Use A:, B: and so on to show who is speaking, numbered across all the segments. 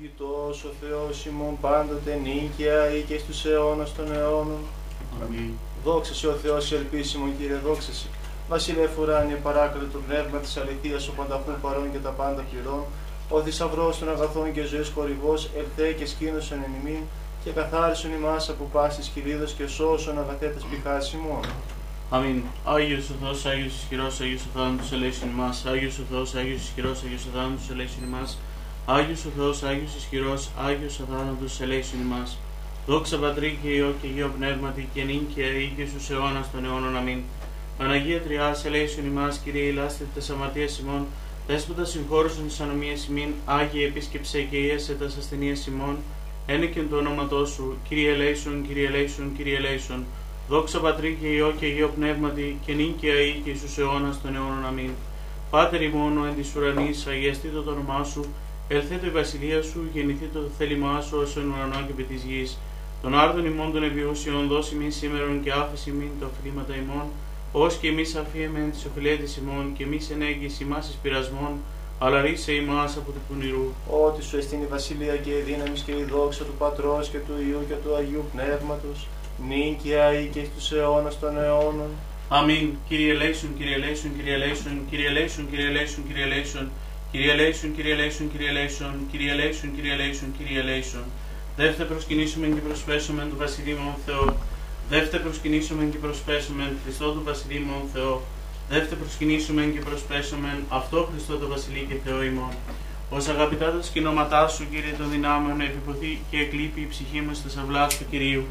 A: ευλογητός ο Θεός ημών πάντοτε νίκαια ή και στους αιώνας των αιώνων.
B: Αμήν.
A: Δόξα σε ο Θεός ελπίσιμον Κύριε, δόξα σε. Βασιλεύ ουράνιε παράκλητο του πνεύμα της αληθείας ο πανταχού παρών και τα πάντα πληρών. Ο θησαυρός των αγαθών και ζωής χορηγός, ελθέ και σκήνωσον εν ημίν και καθάρισον ημάς από πάσης κυλίδος και σώσον αγαθέτες πηχάς ημών.
B: Αμήν. Άγιος ο Θεός, Άγιος ισχυρός, Άγιος ο θάνατος ελέησον ημάς. Άγιος ο Θεός, Άγιος ισχυρός, Άγιος ο θάνατος ελέησον ημάς. Άγιος ο Θεός, Άγιος ισχυρός, Άγιος ο θάνατος ελέησον ημάς. Δόξα Πατρί και Υιό και Υιό Πνεύματι και νυν και αεί και στους αιώνας των αιώνων. Αμήν. Παναγία Τριάς ελέησον ημάς, Κύριε ηλάστε τες αμαρτίες ημών, Δέσποτα συγχώρησον τις ανομίες ημίν, Άγιε επίσκεψε και ιέσε τας ασθενείες ημών, ένεκεν το όνοματό σου, Κύριε ελέησον, Κύριε ελέησον, Κύριε ελέησον. Δόξα Πατρί και Υιό και Υιό Πνεύματι και νυν και αεί και στους αιώνας των αιώνων. Αμήν. Πάτερ ημών ο εν της ουρανής, αγιαστήτω το όνομά σου, ελθέτω η βασιλεία σου, γεννηθήτω το θέλημά σου ως εν ουρανό και επί της γης. Των άρδων ημών των επιούσιων δώσει μην σήμερον και άφηση μην τα οφειλήματα ημών, ως και εμείς αφίεμεν τις οφειλέτης ημών και εμείς ενέγγυς ημάς εις πειρασμών, αλλά ρίσε ημάς από του πονηρού.
A: Ότι σου εστίν η βασιλεία και η δύναμη και η δόξα του Πατρός και του Υιού και του Αγίου Πνεύματος, νίκαια ή και στους αιώνας των αιώνων.
B: Αμήν. Κύριε ελέησον, Κύριε ελέησον, Κύριε ελέησον, Κύριε ελέησον, Κύριε ελέησον, Κύριε ελέησον, Κύριε ελέησον, Κύριε ελέησον, Κύριε ελέησον, Κύριε ελέησον, Κύριε ελέησον, Κύριε ελέησον. Δεύτε προσκυνήσουμε και προσπέσουμε του Βασιλείμων Θεό. Δεύτε προσκυνήσουμε και προσπέσουμε Χριστό του Βασιλείμων Θεό. Δεύτε προσκυνήσουμε και προσπέσουμε αυτό Χριστό το Βασιλεί και Θεό ημών. Ως αγαπητά τα σκηνώματά σου, Κύριε των δυνάμεων, επιποθεί και εκλείπει η ψυχή μου στα σαυλά του Κυρίου.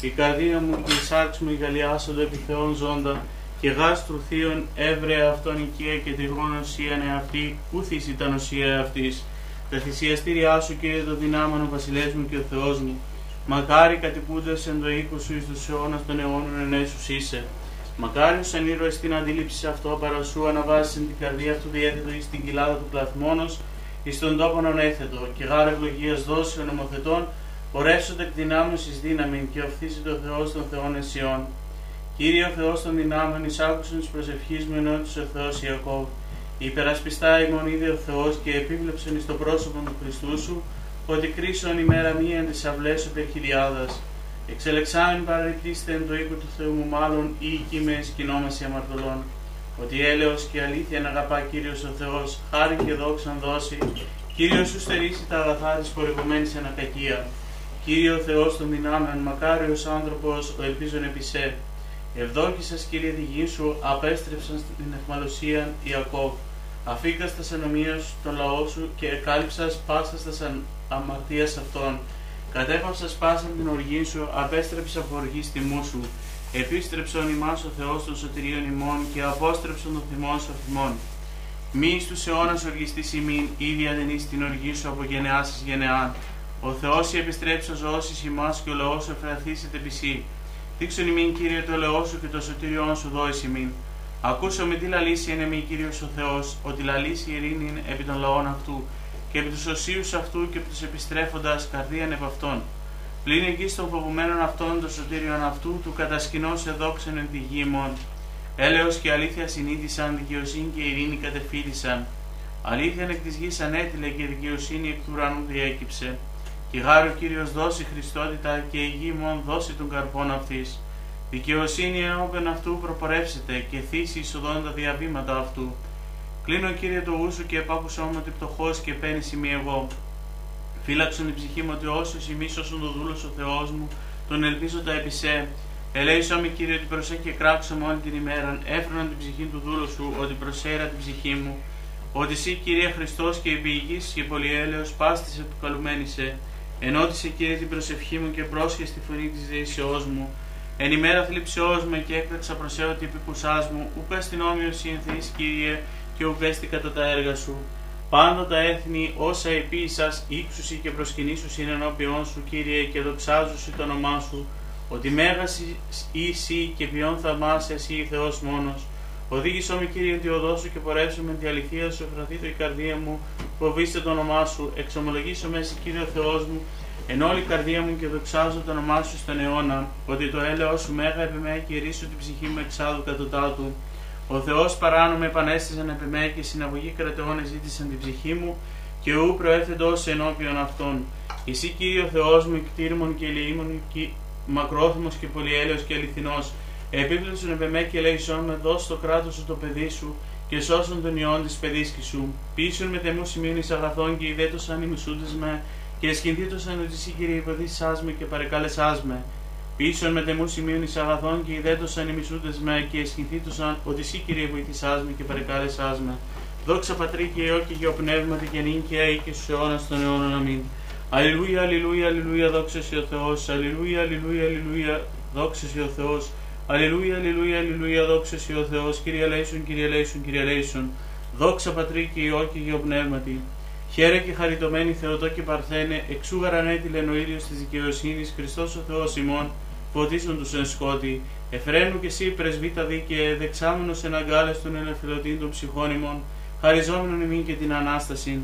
B: Η καρδία μου και η σάρξ μου εγκαλιάσονται επί Θεών ζώντα, και γάστρου θείων έβρε αυτόν οικία και τριγών οσίαν εαυτή, ου θύση ήταν οσία εαυτής. Τα θυσιαστήριά σου, Κύριε των δυνάμεων, ο Βασιλεύς μου και ο Θεός μου. Μακάρι κατοικούντας εν το οίκο σου εις τους αιώνας των αιώνων εν έσους είσαι. Μακάρι ως εν ήρωες στην αντίληψη σε αυτό παρά σου αναβάζεις την καρδία αυτού διέθετο εις την κοιλάδα του πλαθμόνος, εις τον τόπον ανέθετο, και γάρα ευλογίας δώσει ο νομοθετών, πορεύσονται εκ δυνάμεως εις δύναμη και οφθήσει το Θεός των Θεών Εσιών. Κύριε ο Θεός των δυνάμεων, εισάκουσον της προσευχής μου ενώντας ο Θεός Ιακώβ. Υπερασπιστά ημών είδε ο Θεός και επίβλεψον εις το πρόσωπο του Χριστού σου, ότι κρίσον ημέρα μία εν τις αυλές σου περχηριάδας. Εξελεξάμεν παραλυπτήστε εν το οίκο του Θεού μου μάλλον ή εκεί με σκηνόμαση αμαρτωλών. Ότι έλεος και αλήθεια να αγαπά Κύριος ο Θεός, χάρη και δόξαν δώσει, Κύριος σου στερήσει τα αγαθά της χορηγουμένης εν ακακία. Κύριε ο Θεός των δυνάμεων, μακάριος άνθρωπος, ο ελπίζων επί σε. Ευδόκησας Κύριε τη γη σου, απέστρεψαν στην εχμαλωσία Ιακώβ. Αφήκας τα ανομίας τον λαό σου και εκάλυψας πάσας τα σαν αμαρτίας αυτών. Κατέπαυσας πάσαν την οργή σου, απέστρεψε από οργή τιμού σου. Επίστρεψον ημάς ο Θεός των σωτηρίων ημών και απόστρεψον τον θυμόν σου θυμών. Μη εις τους αιώνας οργιστής ημίν, ήδη αδενείς την οργή σου από γενεάς εις γενεάν. Ο Θεός η επιστρέψω ζώσεις ημάς και ο λαός σου εφραθήσεται επί σύ. Δείξον ημίν Κύριε το λαό σου και το σωτήριόν σου δώσει ημίν. Ακούσω με τι λαλήσει είναι μη Κύριος ο Θεός, ότι λαλήσει η ειρήνη επί των λαών αυτού και επί τους οσίους αυτού και επί τους επιστρέφοντας καρδίαν επ' αυτών. Πλην εκεί των φοβουμένων αυτών το σωτήριον αυτού του κατασκηνώς εδόξεν εν τη γη μόν. Έλεος και αλήθεια συνείδησαν, δικαιοσύνη και ειρήνη κατεφύλησαν. Αλήθεια εκ της γης ανέτειλε και δικαιοσύνη εκ του ουρανού διέκυψε. Και γάρει ο Κύριος δώσει Χριστότητα και η γη μόν δώσει τον καρπόν αυτής. Δικαιοσύνη ενώπεν αυτού προπορεύσετε και θύσει εισοδόν τα διαβήματα αυτού. Κλείνω Κύριε το ούσου και επάκουσα μου ότι πτωχός και παίρνει σημεί εγώ. Φύλαξον την ψυχή μου ότι όσοι ημί όσον το δούλος ο Θεός μου, τον ελπίζω τα επισέ. Ελέησό με Κύριε ότι προσέχει και κράξω με όλη την ημέρα. Έφεραν την ψυχή του δούλου σου, ότι προσέρα την ψυχή μου. Ότι εσύ Κύριε Χριστός και επί και πολυέλεος πάστη επικαλουμένη σε. Ενώτησε Κύριε την προσευχή μου και πρόσχε στη φωνή της δεησιό μου. Εν ημέρα θλιψεώ με και έκραξα προσέω ότι επικουσάς μου, ούκ αστυνόμιο συνθή Κύριε, και ουβέστη κατά τα έργα σου. Πάντα τα έθνη όσα επίησας ύψουσι και προσκυνήσουσι είναι ενώπιόν σου, Κύριε, και δοξάζουσι το όνομά σου, ότι μέγας εσύ και ποιόν θαυμάσαι εσύ Θεός μόνος. Οδήγησό με Κύριε τη οδό σου και πορεύσω με τη αληθεία σου, το η καρδία μου, φοβήστε το όνομά σου, εξομολογήσω με εσύ Κύριε Θεός μου, εν όλη η καρδία μου και δοξάζω το όνομά σου στον αιώνα, ότι το έλεος σου μέγα επιμέ και ρίσου την ψυχή μου εξάδου κατωτάτου. Ο Θεός παράνομο επανέστησαν επί και συναγωγή κρατεών ζήτησαν την ψυχή μου, και και ου προέθεντος ενώπιον αυτών. Και συ Κύριε ο Θεός μου οικτίρμων και ελεήμων και μακρόθυμος και πολυέλεος και αληθινός, επίβλεψον επ' εμέ και ελέησόν με δος το κράτος σου τω παιδί σου και σώσον τον υιόν της παιδίσκης σου. Ποίησον μετ' εμού σημείον εις αγαθόν και ιδέτωσαν οι μισούντές με και αισχυνθήτωσαν ότι συ Κύριε εβοήθησάς μοι και παρεκάλεσάς με. Ποίησον μετ' εμού σημείον εις αγαθόν και ιδέτωσαν οι μισούντές με και αισχυνθήτωσαν ότι συ Κύριε εβοήθησάς μοι και παρεκάλεσάς με. Δόξα Πατρί και Υιό και Γεωπνεύματι και νυν και αεί και στους αιώνας των αιώνων. Αμήν. Αλληλούια, αλληλούια, αλληλούια, δόξα ο Θεός. Αλληλούια, αλληλούια, αλληλούια, δόξα ο Θεός. Αλληλούια, αλληλούια, αλληλούια, δόξα ο Θεός. Κύριε Λέησον, Κύριε Λέησον, Κύριε Λέησον. Δόξα Πατρί και Υιό και Γεωπνεύματι. Χαίρε και χαριτωμένη Θεοτό και Παρθένε, εξού γαρανέτηλεν ο ήλιος της δικαιοσύνης, Χριστός ο Θεός ημών, φωτίσον τους εν σκότη, εφραίνου και εσύ πρεσβύτα δίκαιε, δεξάμενος εν αγκάλες των ελευθερωτήν των ψυχών ημών, χαριζόμενον ημίν και την Ανάσταση,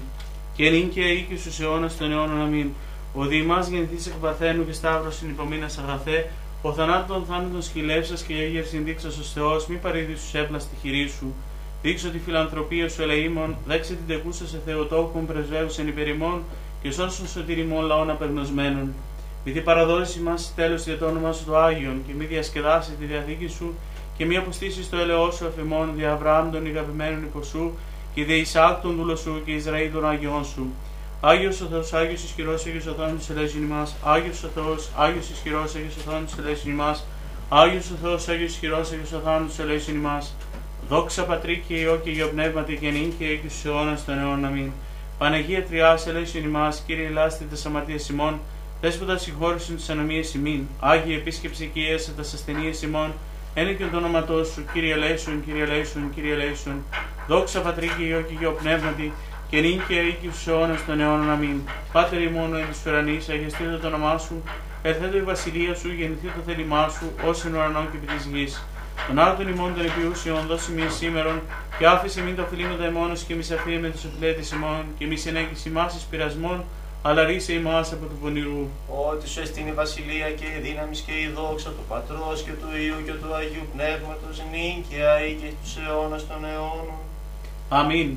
B: και νυν και οίκη στους αιώνας των αιώνων αμήν. Ο διημάς γεννηθείς εκ Παρθένου και Σταύρος συνυπομείνας αγαθέ, ο θανάτων θάνατον σκυλεύσας και έγερσιν δείξας ως Θεός, μη παρήδη σου έπλα στη χειρή σου, Δείξω τη φιλανθρωπία σου ελεήμων, δέξε την τεκούσα σε Θεοτόκον πρεσβεύουσεν υπερημών και σώσον σωτηριμών λαών απεγνωσμένων. Μη παραδώσει μας τέλος για το όνομα σου το Άγιον και μη διασκεδάσεις τη διαθήκη σου και μη αποστήσεις το ελαιό σου αφημών δια Αβραάμ των ηγαπημένων υποσού και δια Ισάκ των δούλο σου και Ισραήλ των Άγιών σου. Άγιος ο Θεός, Άγιος ισχυρός, Άγιος ο Θάνο ελέγχει ημάς. Άγιος ο Θεός, Άγιος ισχυρός, Άγιος ο Θάνο ελέγχει ημάς. Άγιος ο Θεός, Άγιος ισχυρός, Άγιος ο Θάνο ελέγχει ημάς. Δόξα Πατρί και Υιό και Υιό Πνεύματι και νυν και έκει στους αιώνας των αιώνων αμήν. Παναγία Τριάς ελέησον ημάς, Κύριε Λάστη τα αμαρτίας ημών, Δέσποτα συγχώρησον τις ανομίες ημίν, Άγιοι επίσκεψη και ιέσα τας ασθενείες ημών, ένα και το όνοματός σου, Κύριε ελέησον, Κύριε ελέησον, Κύριε ελέησον. Δόξα Πατρί και Υιό και Υιό Πνεύματι και νυν και έκει στους αιώνας των αιώνων αμήν. Πάτερ ημών εν της ουρανής, αγιαστείτε το όνομά σου, ερθέτω η βασιλεία σου, γεννηθεί το θέλημά σου, ως εν ουρανό και επί της γης. Τον άρτον ημών των επιούσιων δώσει μία σήμερον και άφησε μην τα φιλίνοντα ημώνος και μη σαφή με τους οφειλέτες ημών και μη συνέγγιση ημάς εις πειρασμών αλλά ρίσε ημάς από του πονηρού.
A: Ότι σου εστίνει η βασιλεία και η δύναμη και η δόξα του Πατρός και του Υιού και του Αγίου Πνεύματος νυν και αεί και στους αιώνας των αιώνων.
B: Αμήν.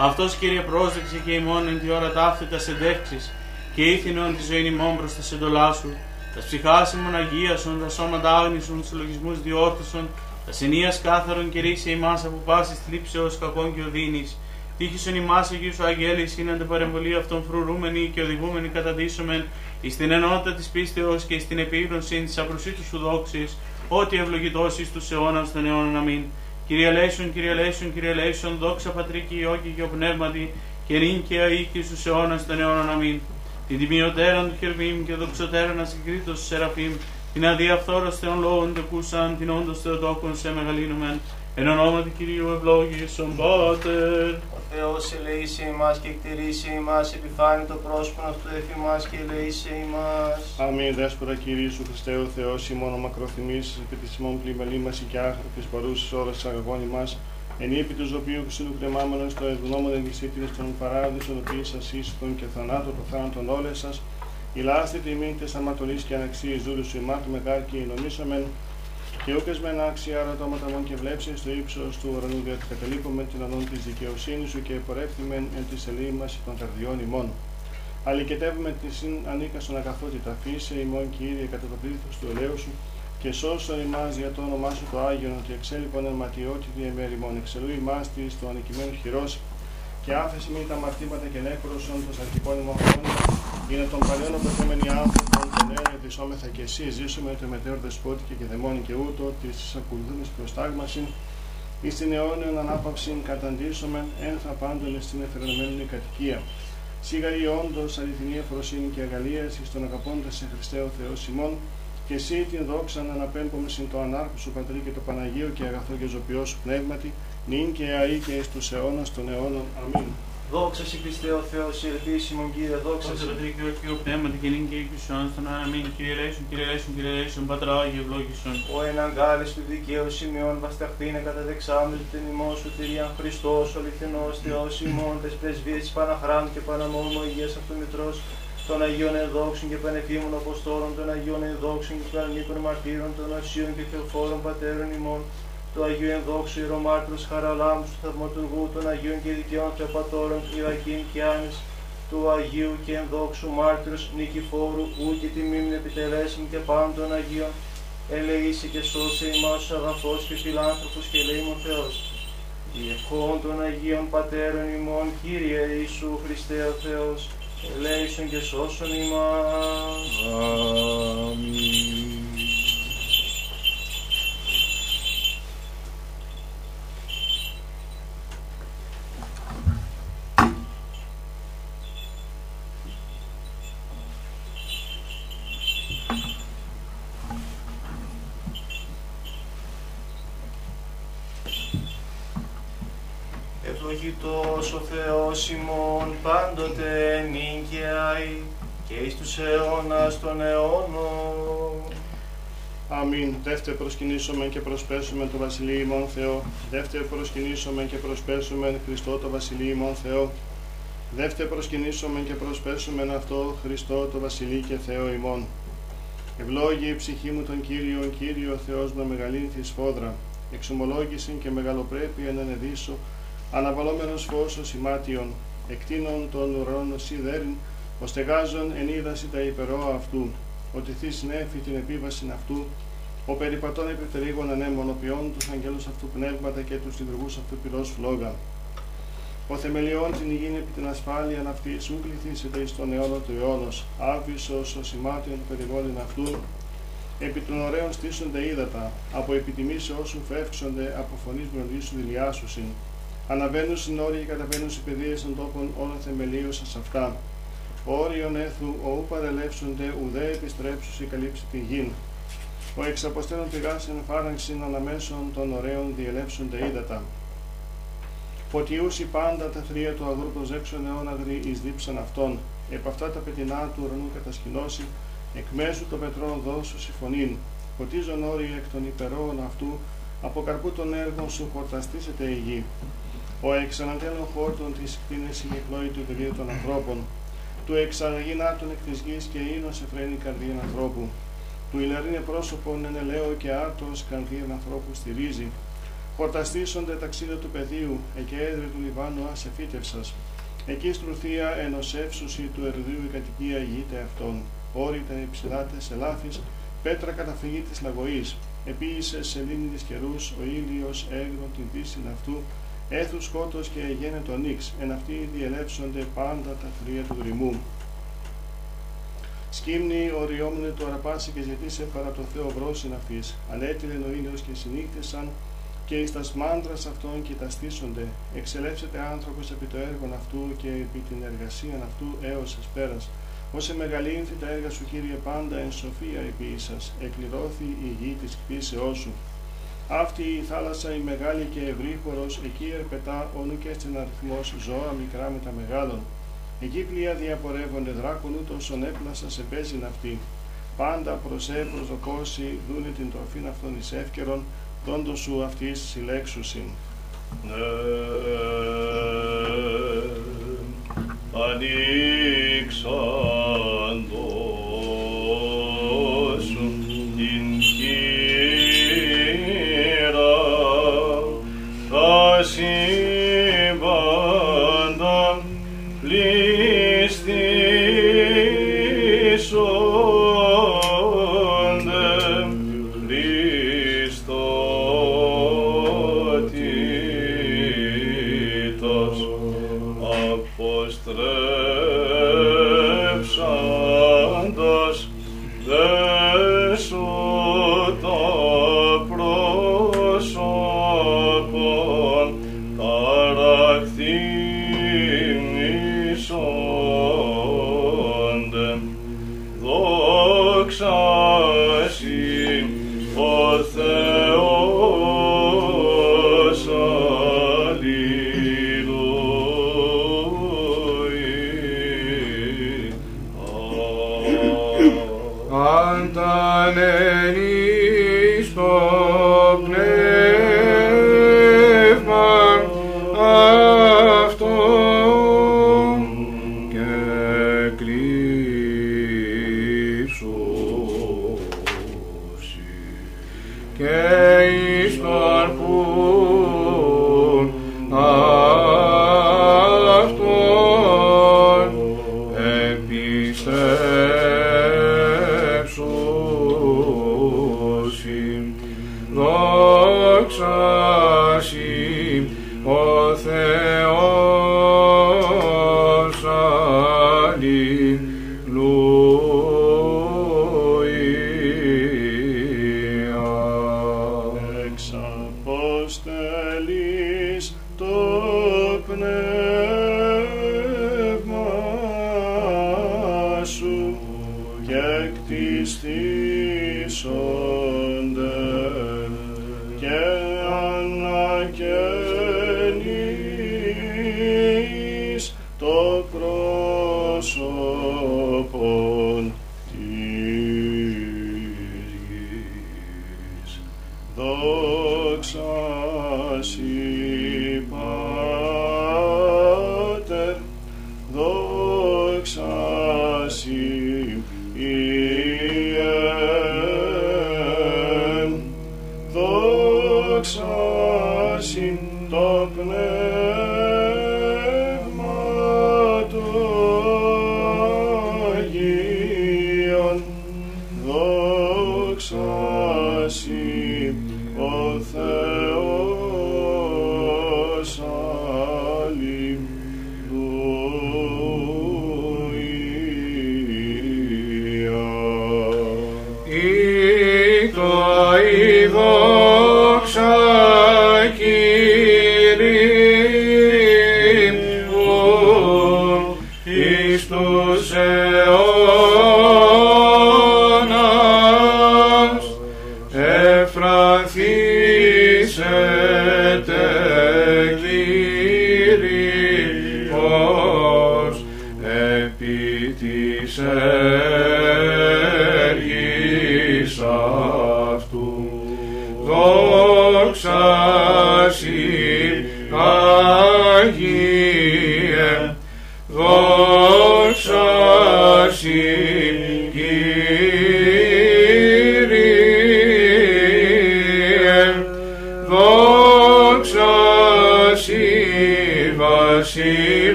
B: Αυτός Κύριε πρόσδεξε και ημών εν τη ώρα ταύτητα εντεύξεις και ήθινον τη ζωή ημών προς τα σεντολά σου, τα ψυχάς ημών αγίασον, τα σώματα άγνησον, τους λογισμούς διόρθωσον, τα συνείας κάθαρον και ρίσε ημάς από πάσης θλίψεως κακών και οδύνης. Τύχησον ημάς Αγίους Αγγέλης, είναι αντεπαρεμβολή αυτών φρουρούμενοι και οδηγούμενοι καταδίσομεν, εις την ενότητα της πίστεως και στην επίγνωση της απροσίτου σου δόξης, ότι ευλογητός εις τους αιώνας των αιώνων αμήν. Κύριε Λέησον, Κύριε Λέησον, Κύριε Λέησον, δόξα Πατρί και Υιό και Πνεύματι, και νυν και αεί και στους αιώνας των αιώνων αμήν την τιμιωτέραν του Χερβίμ και δοξωτέραν ασυγκρίτως Σεραφείμ, την αδιαφθόρος Θεών λόγων κούσαν, την όντως Θεοτόκον σε μεγαλύνομεν, εν ονόματι Κυρίου ευλόγησον Πάτερ.
A: Ο Θεός ελεήσει εμάς και εκτηρήσει εμάς, επιφάνει το πρόσωπο αυτού εφ' εμάς και ελεήσει εμάς.
C: Αμήν, Δέσποτα Κυρίου σου Χριστέ ο Θεός, ημών ο μακροθυμής, επί της ημών πλημελή μας και άχρα της παρούσης ώρας αγαγών ημάς, εν ύπη του οποίου ξύλου κρεμάμενος στο ευγνώμων εγκυσίτηρες των παράδεισων, οποίοι σας ίσχυον και θανάτω το θάνατον όλες σας, η λάστη τιμή της αματολή και αναξίης ζούρου σου ημάτου μεγάλη και νομίσαμεν, και ούκε με άξια αρατώματα μόν και βλέψεις στο ύψος του ουρανού, διότι κατελείπουμε την ανών της δικαιοσύνης σου και πορεύθυμεν εν τη ελίμαση των καρδιών ημών. Αλληκετεύουμε τη συν ανίκαστον αγαθότητα, φύσε ημών κύριε κατά το πλήθος του ελαίου σου, και σώσον ημάς για το όνομά σου το Άγιον, ότι εξέλιπον εν ματιότητα ημέρημον, εξελού ημάς της το ανικημένο χειρός, και άφεση μην τα μαρτήματα και νέκρωσον των αρχικών ημών, είναι των παλιών απερχόμενοι άνθρωπον, ενέρα ετισόμεθα και εσύ ζήσουμε το μετέωρ δεσπότη και δαιμόνι και ούτω τη ακολουθούμε προστάγμαση εις την αιώνιον ανάπαυση καταντήσομεν ένθα πάντων στην εφερεμένη κατοικία. Σίγα η όντως αληθινή εφροσύνη και αγαλίαση εις τον αγαπώντας σε Χριστέ ο Θεός ημών, και εσύ την δόξα να αναπέμπουμε συν το ανάρχο σου Πατρί και το Παναγίο και αγαθό και ζωπιό σου πνεύματι, νυν και αή και εις τους αιώνας των αιώνων. Αμήν.
A: Δόξα σε Χριστέ ο Θεός, η ελπίσιμον Κύριε, δόξα
B: Δόξα
A: σε.
B: τω Πατρί και Υιό και ο Πνεύματι και νύν και εις τους αιώνας των αιώνων. Αμήν. Κύριε ελέησον, Κύριε ελέησον, Κύριε ελέησον, Πατρά Άγιο ευλόγησον.
A: Ο εναγκάλης του δικαίου σημειών βασταχθήνε κατά δεξάμενο την ημών σου τυριαν Χριστός, ο αληθινός Θεός ημών, τες πρεσβείες της Παναχράντου και Παναμόμου Αγίας Αυτομητρός, των Αγίων Ενδόξων και Πανεφήμων Αποστόλων, των Αγίων Ενδόξων και Κανονίκων Μαρτύρων, των Ασίων και Θεοφόρων Πατέρων ημών, του Αγίου Ενδόξου Ιερομάρτυρος Χαραλάμου, του Θαυματουργού, των Αγίων και Δικαίων Θεοπατώρων Ιωακήμ και Άνης, του Αγίου και Ενδόξου Μάρτυρος Νικηφόρου, ου και τιμήμην επιτελέσιμ και πάντων των Αγίων, ελεήσει και σώσε ημάς τους αγαθός και φιλάνθρωπους και ελεήμων Θεός. Διευχών των Αγίων Πατέρων ημών, Κύριε Ιησού Χριστέ ο Θεός, ελέησον και σώσον ημάς.
C: Αμήν.
A: Ο Θεός ημών πάντοτε νίκαιαει και εις τους αιώνας των αιώνων.
C: Αμήν. Δεύτε προσκυνήσουμε και προσπέσουμε το Βασιλείο ημών Θεό. Δεύτε προσκυνήσουμε και προσπέσουμε Χριστό το Βασιλείο ημών Θεό. Δεύτε προσκυνήσουμε και προσπέσουμε αυτό Χριστό το Βασιλείο και Θεό ημών. Ευλόγη η ψυχή μου τον Κύριο, Κύριο Θεός με μεγαλύνθη σφόδρα. Εξομολόγηση και μεγαλοπρέπεια να ενεδίσω, αναβαλόμενος φως ημάτιον, εκτείνων των ουρών σιδέριν, οστεγάζων εν είδαση τα υπερόα αυτού, ότι θύ νέφη την επίβαση αυτού, ο περιπατών επιφτερίγων ανέμονοποιών τους αγγέλους αυτού πνεύματα και τους λειτουργούς αυτού πυρός φλόγα. Ο θεμελιών την υγιήν επί την ασφάλεια αυτή σου κληθήσετε εις τον αιώνα του αιώνος, άβυσος ο σημάτιον περιβόλην αυτού, επί των ωραίων στήσονται ύδατα, από επιτιμήσει όσου φεύξονται από φωνής μπροντής σου δηλιάσουσιν. Αναβαίνουν στην όρια και καταβαίνουν σε παιδείες των τόπων όλα θεμελίωσα σε αυτά. Όριον έθου, ο ου παρελεύσονται, ουδέ επιστρέψουσι καλύψει την γην. Ο εξ αποστέλων πηγάς εν φάραγξην αναμέσων των ωραίων διελεύσονται ύδατα. Φωτιούσι πάντα τα θρία του αγρού προσέξον αιώνα γρή εις δίψαν αυτών. Επ' αυτά τα πετεινά του ουρανού κατασκηνώσει, εκ μέσου των πετρών δώσου συμφωνήν. Φωτίζον όρια εκ των υπερόων αυτού, από καρπού των έργων σου χορταστήσετε η γη. Ο εξανατέλων χόρτων της κτίνες η εκλόη του τελείου των ανθρώπων. Του εξαγαγήν άτων εκ της γης και ίνος εφραίνει καρδίαν ανθρώπου. Του ηλερίνε πρόσωπον εν ελαίο και άτος καρδίαν ανθρώπου στηρίζει. Χορταστήσονται ταξίδια του πεδίου, εκέδρε του Λιβάνου ασεφίτευσας. Εκεί στρουθία ενός εύσουση του ερδίου η κατοικία ηγείται αυτών. Όρητα υψηλάτες ελάφης, πέτρα καταφυγή της λαγωής. Επίησε σελήνη της καιρούς, ο ήλιος έγνω την δύση αυτού, έθους σκότος και εγένε το νίξ, εν αυτοί διελεύσονται πάντα τα θρία του δρυμού. Σκύμνη οριόμνε το αραπάσι και ζητήσε παρά το Θεό βρόσιν αυτής, ανέτειλεν ο ήλιος και συνήχθησαν και εις τας μάντρας αυτών κοιταστήσονται, εξελεύσεται άνθρωπος επί το έργον αυτού και επί την εργασίαν αυτού έως εσπέρας. Όσε μεγαλύνθη τα έργα σου Κύριε πάντα εν σοφία επίησας, εκληρώθη η γη της κτήσεώς σου. Αυτή η θάλασσα η μεγάλη και ευρύχωρος, εκεί ερπετά όνου και στην αριθμός ζώα μικρά με τα μεγάλων. Εκεί πλοία διαπορεύονται δράκων ούτως ον έπλασα σε παίζειν αυτή. Πάντα προς ε προσδοκώσει δούνε την τροφήν αυτών εις εύκαιρον, τόντο σου αυτής συλλέξουσιν.
D: ανοίξαντος αποστελής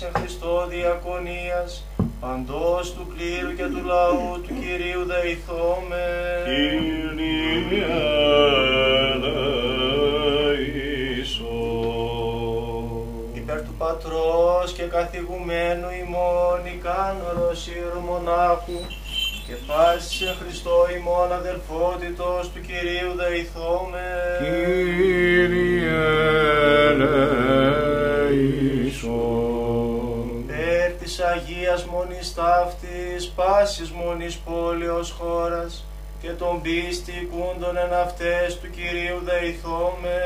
A: Πρεσβυτερίου της εν Χριστώ Διακονίας παντός του κλήρου και του λαού του Κυρίου δεηθώμε. Υπέρ του Πατρός και καθηγουμένου ημών ικάνωρος ιερομονάχου και πάσης εν Χριστώ ημών αδελφότητος του Κυρίου δεηθώμε. Υπέρ Αγίας Μονής Ταύτης, πάσης Μονής Πόλεως χώρας και των πίστη κούντων εν αυτές του Κυρίου δεηθώμε.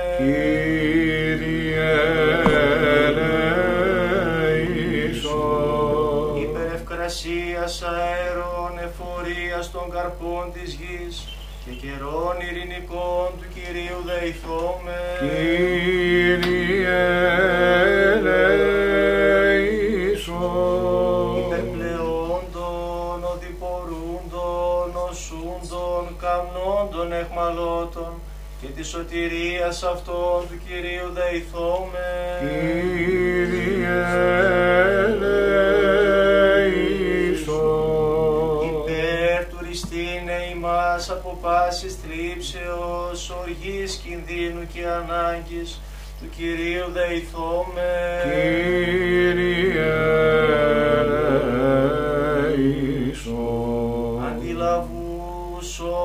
A: Υπέρ ευκρασίας αέρων εφορίας των καρπών της γης και καιρών ειρηνικών του Κυρίου δεηθώμε. Υπερπλεόντων, καμνόντων, εχμαλώτων και τη σωτηρίας αυτών του Κυρίου δεηθώμε. Υπέρ του ριστήνε ημάς από πάσης θλίψεως, οργής, κινδύνου και ανάγκης, του Κυρίου δεηθώμε. Αντιλαβούς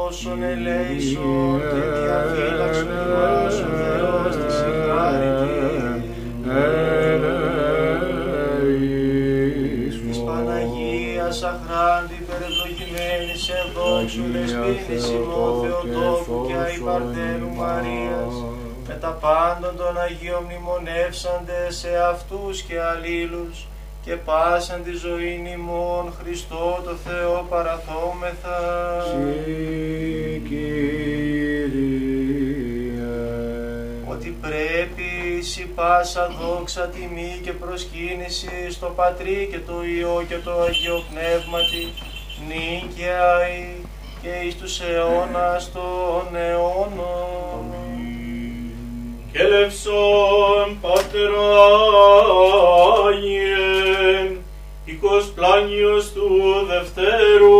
A: όσων ελέησον και διαφύλαξον ημάς ο Θεός της συγχάρητη. Της Παναγίας αχράντη υπερευλογημένη σε δόξου δεσπίνης ημών Θεοτόκου και αϊπαρτένου Μαρίας. Με τα πάντων των Αγίων μνημονεύσαντες σε αυτούς και αλλήλους και πάσαν τη ζωή ημών Χριστό το Θεό παραθόμεθα. ότι πρέπει σι πάσα δόξα τιμή και προσκύνηση στο Πατρί και το Υιό και το Αγίο Πνεύματι νίκαια και εις τους αιώνας των αιώνων.
D: Και λευσόν πατέρα Άγιε, οικός πλάνιος του Δευτέρου,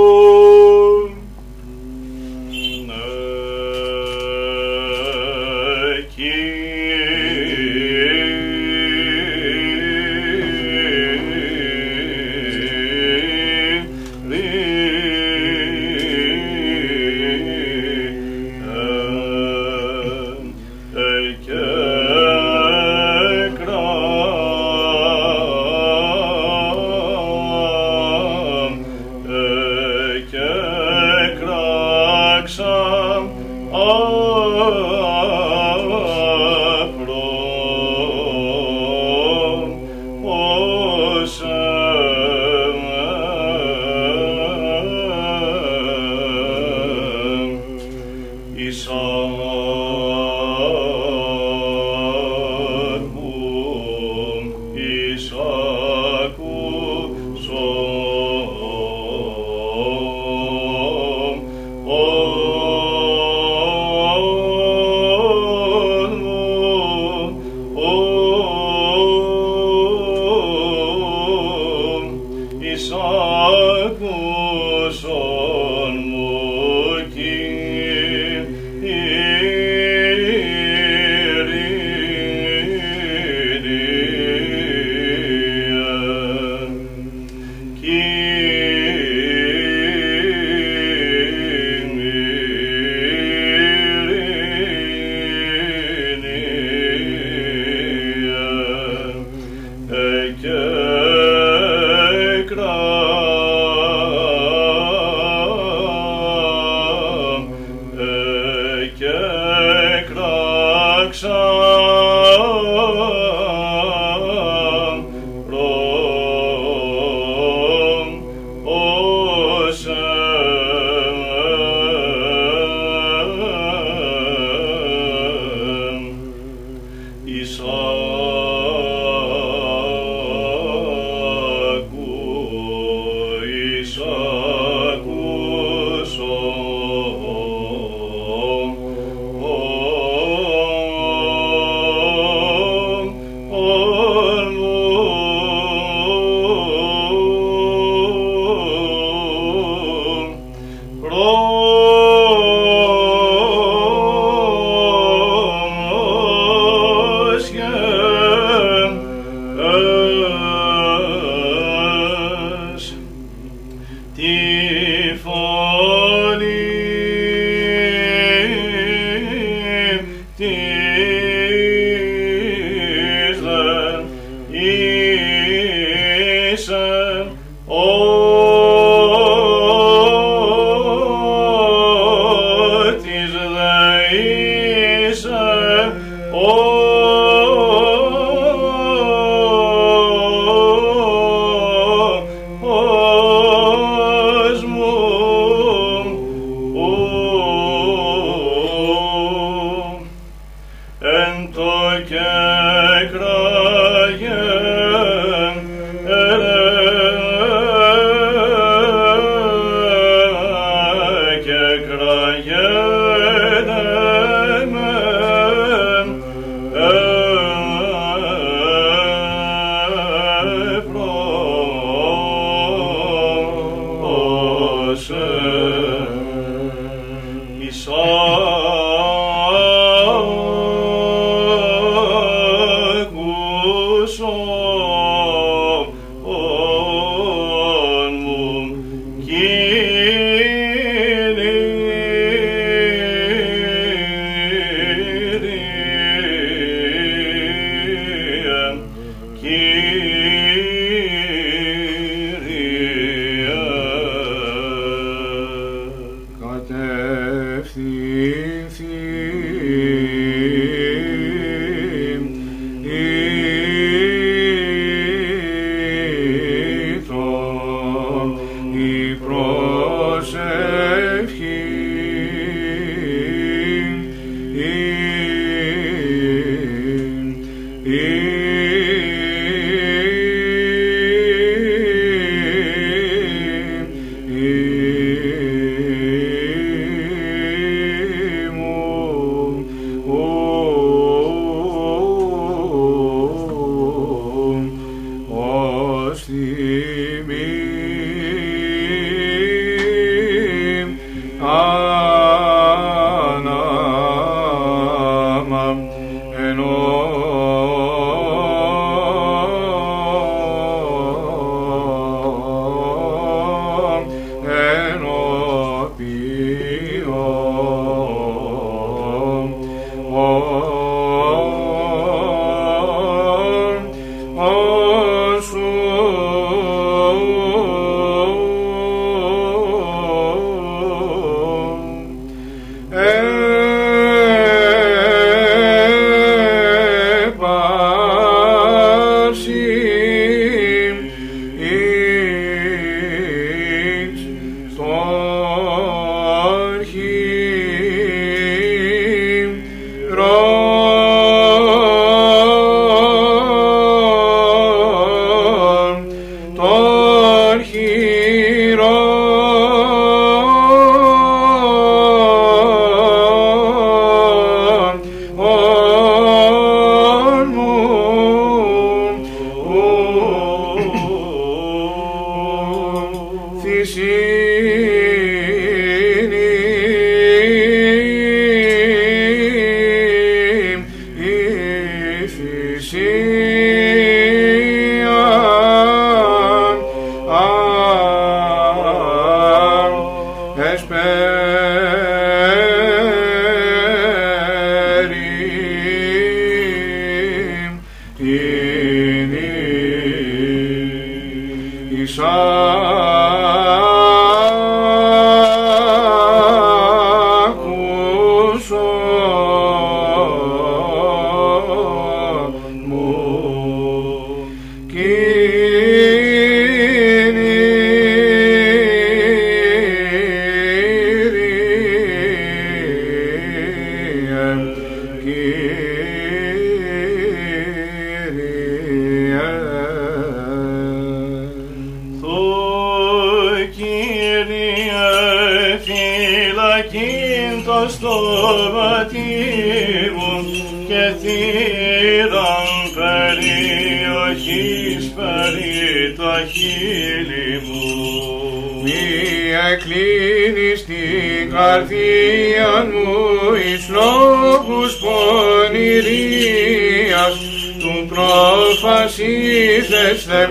E: του προφασίζεσθε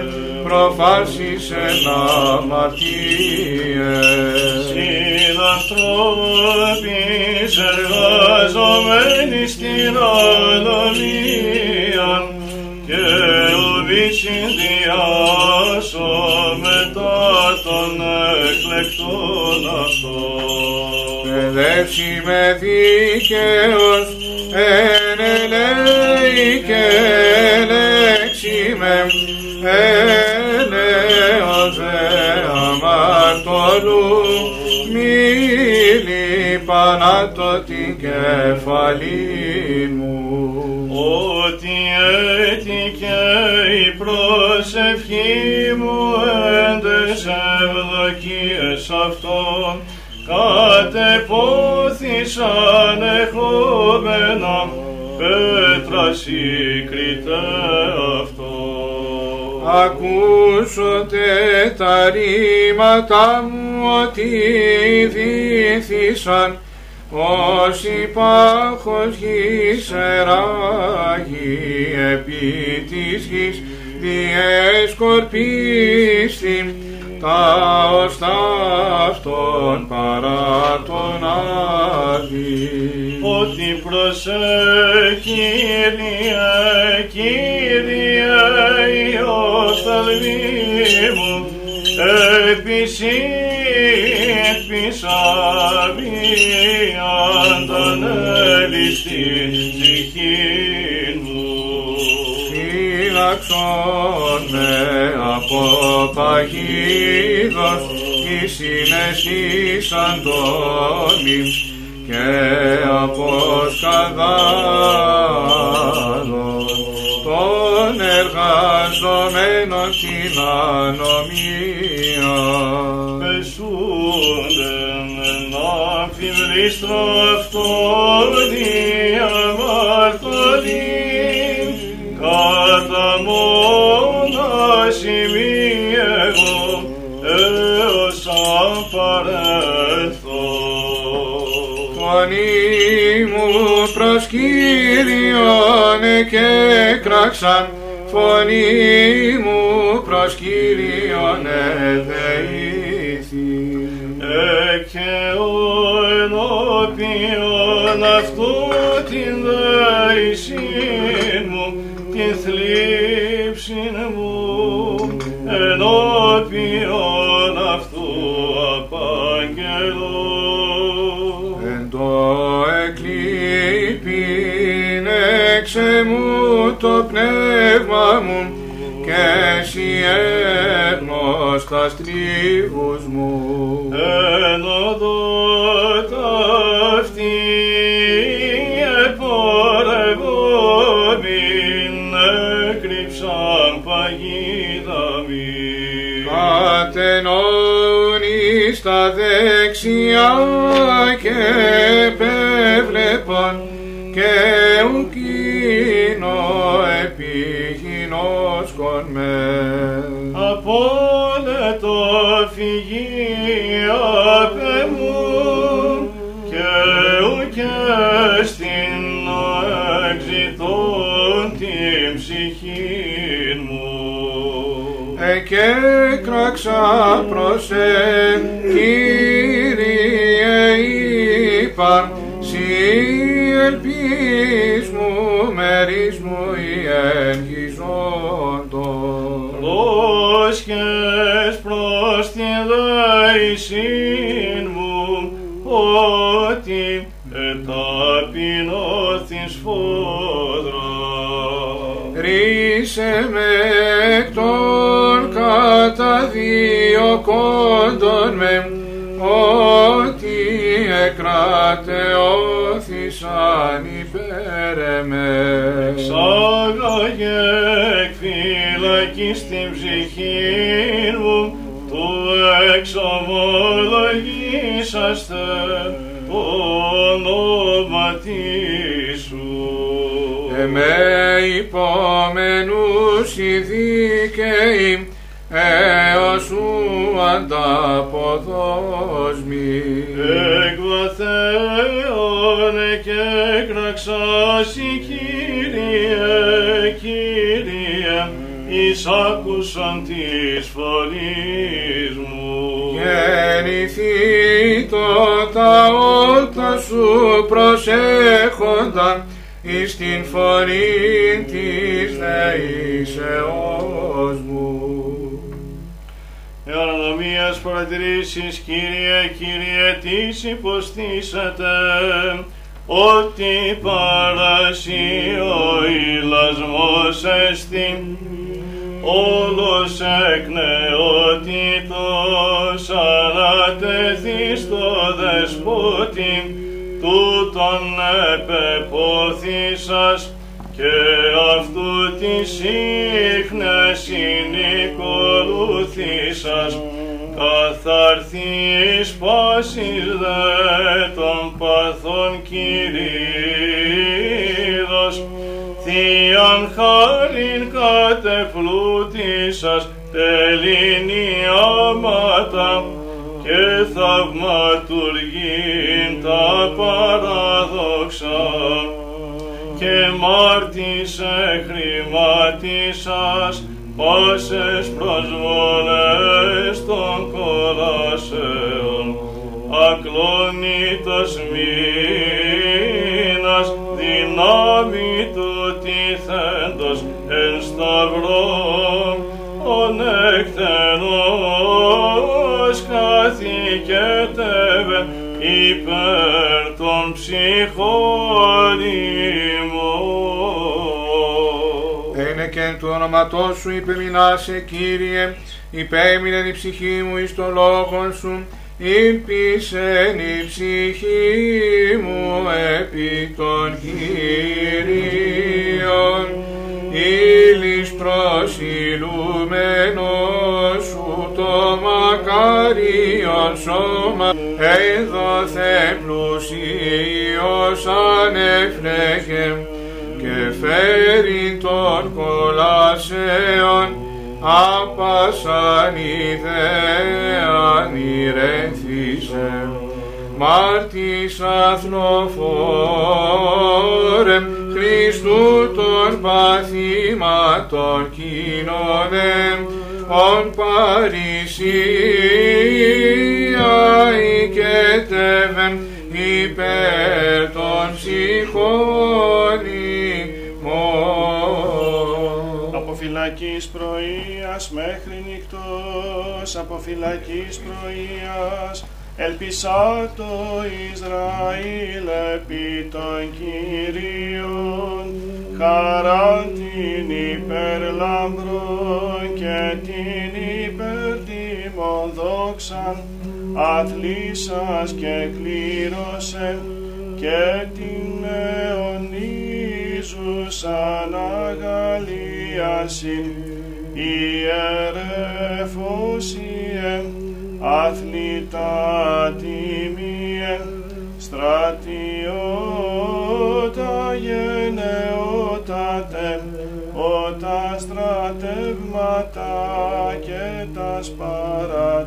E: προφάσισε να αμαρτίες.
C: Σίδα
D: ανθρώπης εργαζομένοι στην αδομία και ουδή συνδυάσω μετά των εκλεκτών αυτών.
E: Παιδεύσει με δίκαιος, εν ελέη και ελέξη με, ελέος δε αμαρτωλού, μη λιπανάτω την κεφαλή μου.
D: Ότι έτυχε η προσευχή μου έντες ευδοκίες αυτών κατεπόθησαν εχόμενα πέτρας σύγκριτε αυτό.
E: Ακούσωτε τα ρήματα μου ότι δίθησαν ως υπάρχος γης εράγει επί της γης διεσκορπίστη τα οστά αυτών παρά τον άδει.
D: Ότι προσέ Κύριε, Κύριε η οφθαλμή μου επίσης επισάβει αντανέλει στην ψυχή μου.
E: Φύλαξον με από παγίδος η συναισθήσαν τόμη και από σκανδάλων των εργαζομένων την ανομία.
D: Πεσούνται να φιλίστρο αυτόν η αμαρτωλή
E: Φωνή μου προς Κύριον και κράξαν φωνή μου προς Κύριον εδεήθη.
D: και ο ενώπιον αυτού την δέησιν μου, την θλίψην μου, ενώπιον
E: έξε μου το πνεύμα μου και εσύ έγνωστα στρίβους μου.
D: Εν οδό ταύτη επορευόμην έκρυψαν παγίδα μη.
E: Κατενώνεις στα δεξιά και κράξα προς εν, Κύριε είπαν, σι ελπίς μου, καταδιωκόντων με, ότι εκρατεώθησαν υπέρ εμέ.
D: Ξάγαγε εκ φυλακής την ψυχή μου, του εξομολογήσαστε το ονόματι σου.
E: Εμέ υπόμενους οι
D: και κραξάσι Κύριε, Κύριε, εις άκουσαν της φωνής μου.
E: Και γεννηθεί το τα ότα σου προσέχοντα εις την φωνή της δεήσεώς μου.
C: Εορανομίας παρατηρήσεις, Κύριε, Κύριε, τις υποστήσατε, ότι παρασύ ο ηλασμός εστιν, όλος εκ νεότητος ανατεθεί στο δεσπότη, τούτον επεπόθησας και αυτού της σύχνες συνηκολουθήσας καθαρθείς πάσης δε κατεφλούτησας τελεινιάματα και θαυματουργήν τα παράδοξα και μάρτισε χρηματίσας πάσες προσβολές των κολασσέων. Ακλόνητος μήνας δυνάμει
E: όνοματός σου υπεμεινάσε Κύριε, υπέμεινε η ψυχή μου εις το λόγο σου, ήλπισεν η ψυχή μου επί των Κύριων, ήλις προσιλούμενος σου το μακάριον σώμα, έδοθε πλουσίος ανεφλέχε, και φέρει των κολασσέων άπασαν ιδέαν ηρέθησε μάρτης αθνοφόρεμ Χριστού των παθήματων κοινωνέμ ον παρησία οικετεύεν υπέρ των ψυχών ημών.
C: Από φυλακής πρωίας μέχρι νυχτός, από φυλακής πρωίας, ελπισά το Ισραήλ επί των Κυρίων, χαράν την υπερλαμπρόν και την υπερτιμον δόξαν, αθλήσας και κλήρωσεν και την αιωνίζουσαν αγαλίασιν. Ιερεφόσιεν αθλητά τιμίεν στρατιώτα γενναιότατε ότα στρατεύματα και τα παρατάξεις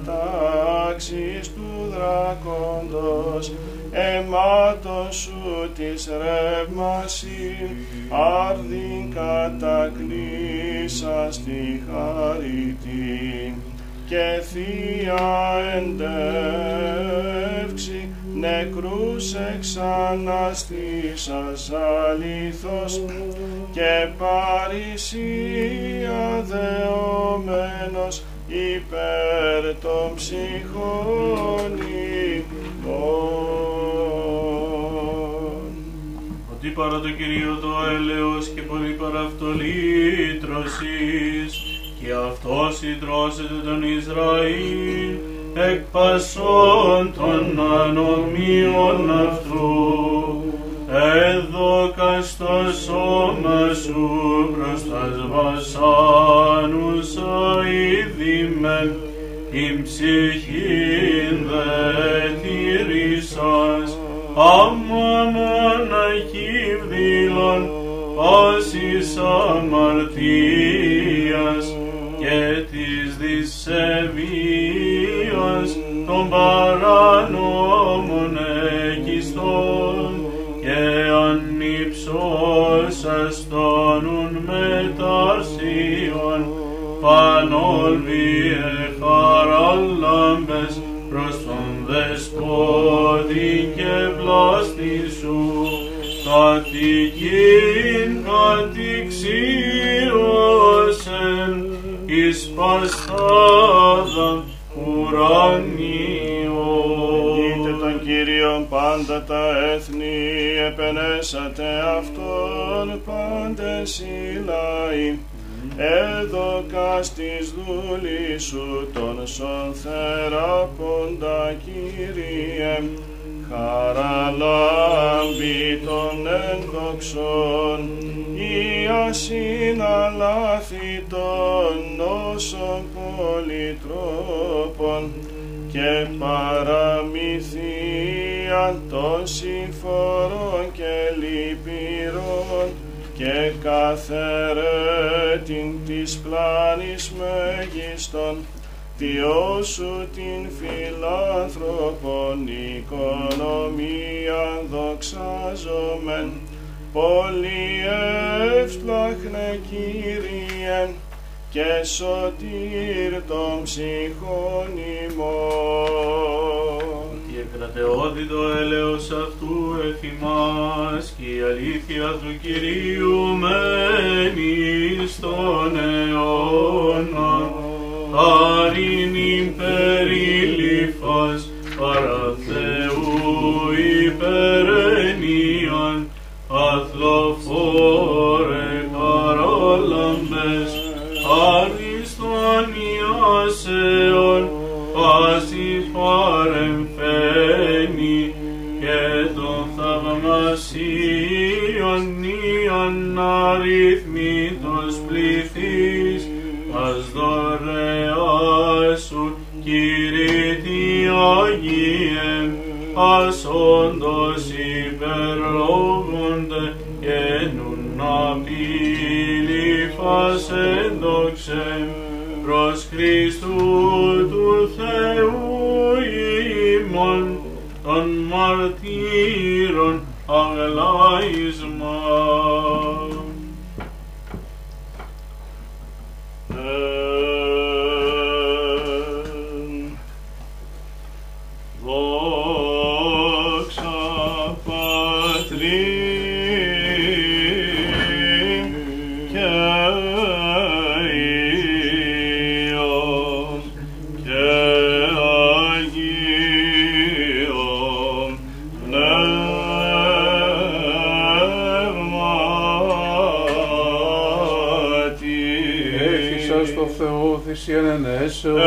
C: του δρακόντος αιμάτων σου της ρεύμαση άρδιν κατακλείσας στη χαριτή και θεία εντεύξη νεκρούς εξαναστήσας αλήθως και παρησία δεωμένος υπέρ των ψυχών ημών.
B: Ότι παρά το Κυρίο το έλεος και πολύ παρά αυτό λύτρωσης, και αυτός συντρώσεται τον Ισραήλ, εκ πασών των ανομίων αυτού, έδωκα στο σώμα σου προς τας βασάνους αηδημέν, την ψυχήν δε τηρήσας, άμα μοναχή βδήλων, πάσης αμαρτίας και της δυσεβίας των παρανόμων εκιστών και ανυψώς αστόνουν μεταρσίων πανόλβιε χαράλαμπες προς τον δεσπότη και πλάστη σου, κατοικήν κατηξίωσεν εις παστάδαν ουρανίων.
C: Είτε τον Κύριον πάντα τα έθνη, επενέσατε Αυτόν πάντες οι λαοί. Έδωκα στις δούλης σου τον σον θεραποντα Κύριε, χαραλάμπη των ένδοξων, η ασυναλάθη των νόσων πολυτρόπων και παραμυθίαν των συμφορών και λυπηρών και καθερέτην της πλάνης μέγιστον Διώσου την φιλάνθρωπον οικονομία δοξάζομεν πολύ εύσπλαχνε Κύριε και σωτήρ των ψυχών ημών.
B: Η εκρατεώδη το έλεος αυτού εφημάς και η αλήθεια του Κυρίου μένει στον αιώνα. Χάριν περίληφας παρά Θεού υπερενίαν αθλοφόρε χαρόλαμπες αριστον Ιασεων πάσης παρεμφαίνει Αγίε ας όντως υπερλόγονται και νουν απειλήφας ενδόξε προς Χριστού του Θεού ημών των μαρτύρων αγλάισμα.
D: Έφυσα στο Θεό θυσίαν ενέσεως,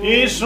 D: εις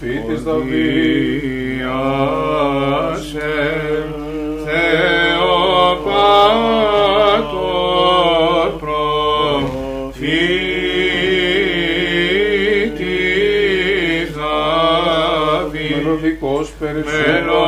D: προφήτης Δαβίδ, διασέ Θεοπάτωρ προφήτης Δαβίδ, μελωδικός περισσότερο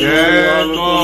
C: Yeah.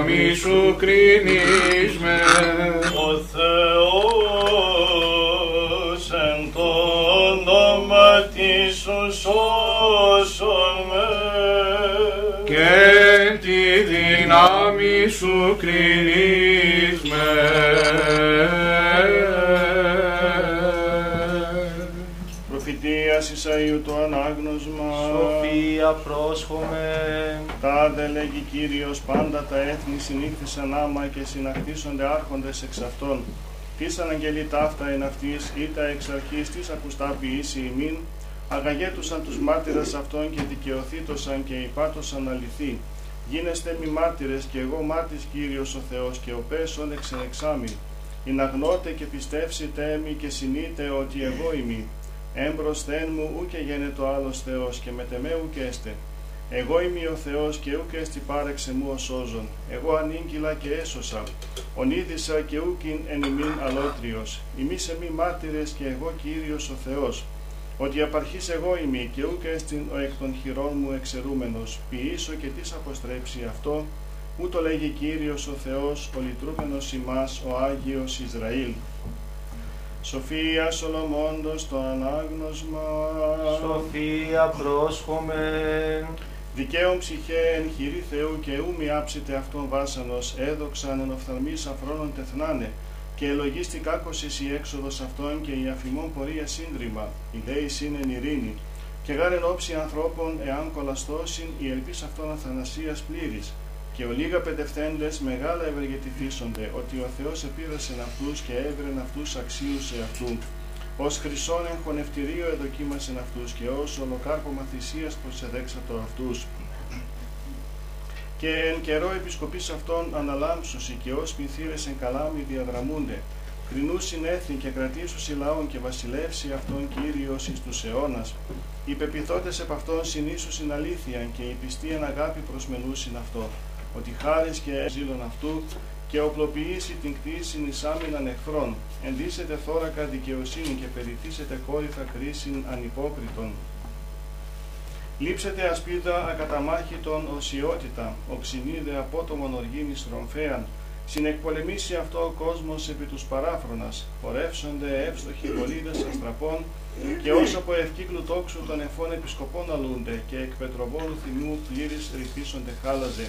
C: Δύναμη σου κρίνεις με.
E: Ο Θεός εν το όνομα σου σώσον με. και τη δύναμη σου κρίνεις με.
C: Προφητείας Ισαΐου το ανάγνωσμα.
A: Σοφία πρόσχομαι.
C: Τάδε λέγει Κύριος πάντα τα έθνη συνήθισαν άμα και συναχτίσονται άρχοντες εξ αυτών. Τις αναγγελεί ταύτα εν αυτής ή τα εξ αρχής της ακουστά ποιήσει ημίν, αγαγέτουσαν τους μάρτυρας αυτών και δικαιωθήτωσαν και υπάτωσαν αληθή. Γίνεστε μη μάρτυρες και εγώ μάρτης Κύριος ο Θεός και ο πέσον εξενεξάμι. Ειναγνώτε και πιστεύσετε μη και συνείτε ότι εγώ ημί. Έμπροσθεν μου ούκε γένετο άλλος Θεός και μετεμέ ουκέστε. Εγώ είμαι ο Θεός και ούκ έστι πάρεξε μου ο σώζον. Εγώ ανήγγυλα και έσωσα. Ονίδησα και ούκιν εν ημίν αλότριος. Ημί σε μη μάρτυρες και εγώ Κύριος ο Θεός. Ότι απαρχής εγώ είμαι και ούκ έστιν ο εκ των χειρών μου εξαιρούμενος. Ποιήσω και τις αποστρέψει αυτό. Ούτω λέγει Κύριος ο Θεός, ο λυτρούμενος ημάς, ο Άγιος Ισραήλ. Σοφία Σολομώντος το ανάγνωσμα.
A: Σοφία πρόσχομαι.
C: Δικαίων ψυχέ εν χειρή Θεού και ου μη άψετε αυτόν βάσανος, έδοξαν εν οφθαλμής αφρόνων τεθνάνε, και ελογίστη κάκωσης η έξοδος αυτών και η αφημών πορεία σύντριμα, η δέης είναι εν ειρήνη, και γάρεν όψη ανθρώπων εάν κολαστώσιν η ελπίς αυτών αθανασίας πλήρης, και ο λίγα πεντευθέντες μεγάλα ευεργετηθήσονται, ότι ο Θεός επίδρασεν αυτούς και έβρεν αυτούς αξίους σε αυτού. Ως χρυσόν εν χωνευτηρίο εδοκίμασεν αυτούς και ως ολοκάρπωμα θυσίας προσεδέξατο αυτούς. Και εν καιρό επισκοπής αυτών αναλάμψουσι και ως μυθύρες εν καλάμι διαδραμούνται. Κρινούσιν έθνη και κρατήσουσι λαών και βασιλεύσει αυτόν Κύριος εις τους αιώνας. Οι πεπιθώτες επ' αυτόν συνήσουσιν αλήθειαν και η πιστή εν αγάπη προσμενούσιν αυτό. Ότι χάρις και ζήλων αυτού και οπλοποιήσει την κτήσιν εις άμυναν εχθρών. Ενδύσετε θώρακα δικαιοσύνη και περιθύσετε κόρυφα κρίσιν ανυπόκριτον. Λείψετε ασπίδα ακαταμάχητον οσιότητα, οξυνίδε απότομον οργήνης στρομφέαν, συνεκπολεμήσει αυτό ο κόσμος επί τους παράφρονας, πορεύσονται εύστοχοι πολίτες αστραπών, και όσο από ευκύκλου τόξου των εφών επισκοπών αλούνται, και εκ πετροβόλου θυμού πλήρης ρηπήσονται χάλαζε.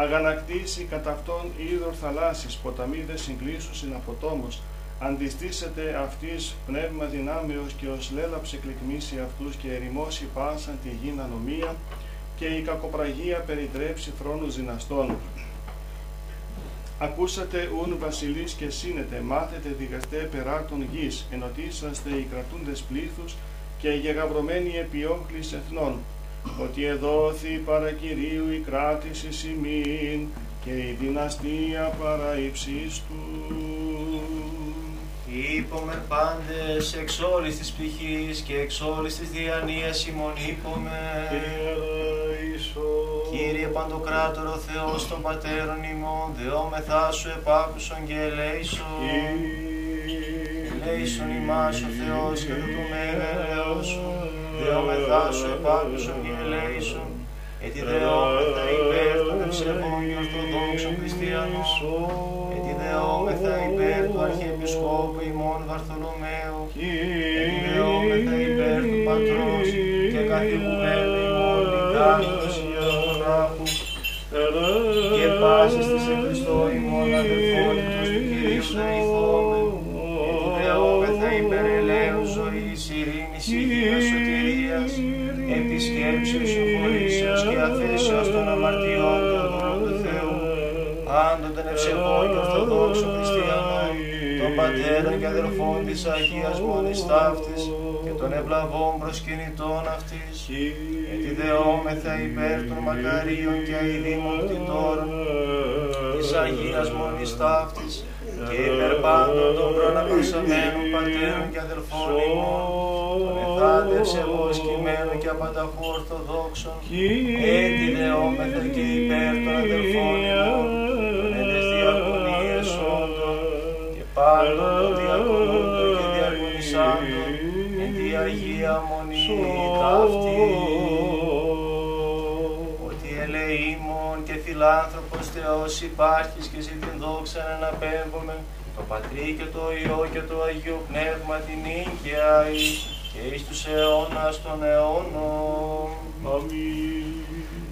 C: Αγανακτήσει κατά αυτόν είδωρ θαλάσσης, ποταμίδες συγκλήσουσιν από τόμος, αντιστήσετε αυτής πνεύμα δυνάμεως και ως λέλαψε κλικμήσει αυτούς και ερημώσει πάσαν τη γην ανομία και η κακοπραγία περιτρέψει θρόνους δυναστών. Ακούσατε ούν βασιλείς και σύνετε, μάθετε δικαστέ περάτων γης, ενωτήσαστε οι κρατούντες πλήθους και οι γεγαβρωμένοι επιόχλης εθνών, ότι εδόθη παρακυρίου η κράτηση σημείν και η δυναστεία παρά ύψιστου.
A: Ήπομε πάντες εξ όλης της ψυχής και εξ όλης της διανοίας ημών ήπομε. Κύριε Παντοκράτορο Θεός των Πατέρων ημών, δεόμεθά σου επάκουσον και ελέησον. Ελέησον ημάς ο Θεός και το του μέγα ελέος σου. Δεόμεθά σου επάκουσον και ελέησον. Έτσι δεόμεθα υπέρ των ευσεβών και ορθοδόξων χριστιανών. Έτσι δεόμεθα υπέρ του Αρχιεπισκόπου ημών Βαρθολομαίου. Έτσι δεόμεθα υπέρ του Πατρός και καθηγουμένου ημών Λιγκάνους Ιερογράφου και πάσης της εν Χριστώ ημών αδελφότητος του Κυρίου να επισκέψεως, συγχωρήσεως και αφήσεως των αμαρτιών του δούλου του Θεού, πάντων των ευσεβών και ορθοδόξων χριστιανών, των πατέρων και αδελφών της Αγίας Μονής Ταύτης και των ευλαβών προσκυνητών αυτής, γιατί δεόμεθα υπέρ των μακαρίων και αηδήμων κτητόρων της Αγίας Μονής Ταύτης και υπέρ πάντων των προναπασαμένων πατέρων και αδελφών ημών, των εθάντευς εγώ κειμένων και απανταχού ορθοδόξων, έτσι δεόμεθα και υπέρ των αδελφών ημών, των έντες διακονίες όντων, και πάντων των διακονούντων και διακονισάντων, εν τη Αγία Μονή ταύτη. Φιλάνθρωπος Θεός υπάρχεις και σε την δόξα να αναπέμπουμε, το Πατρί και το Υιό και το Αγίο Πνεύμα την νίκαια και εις τους αιώνας των αιώνων.
C: Αμήν.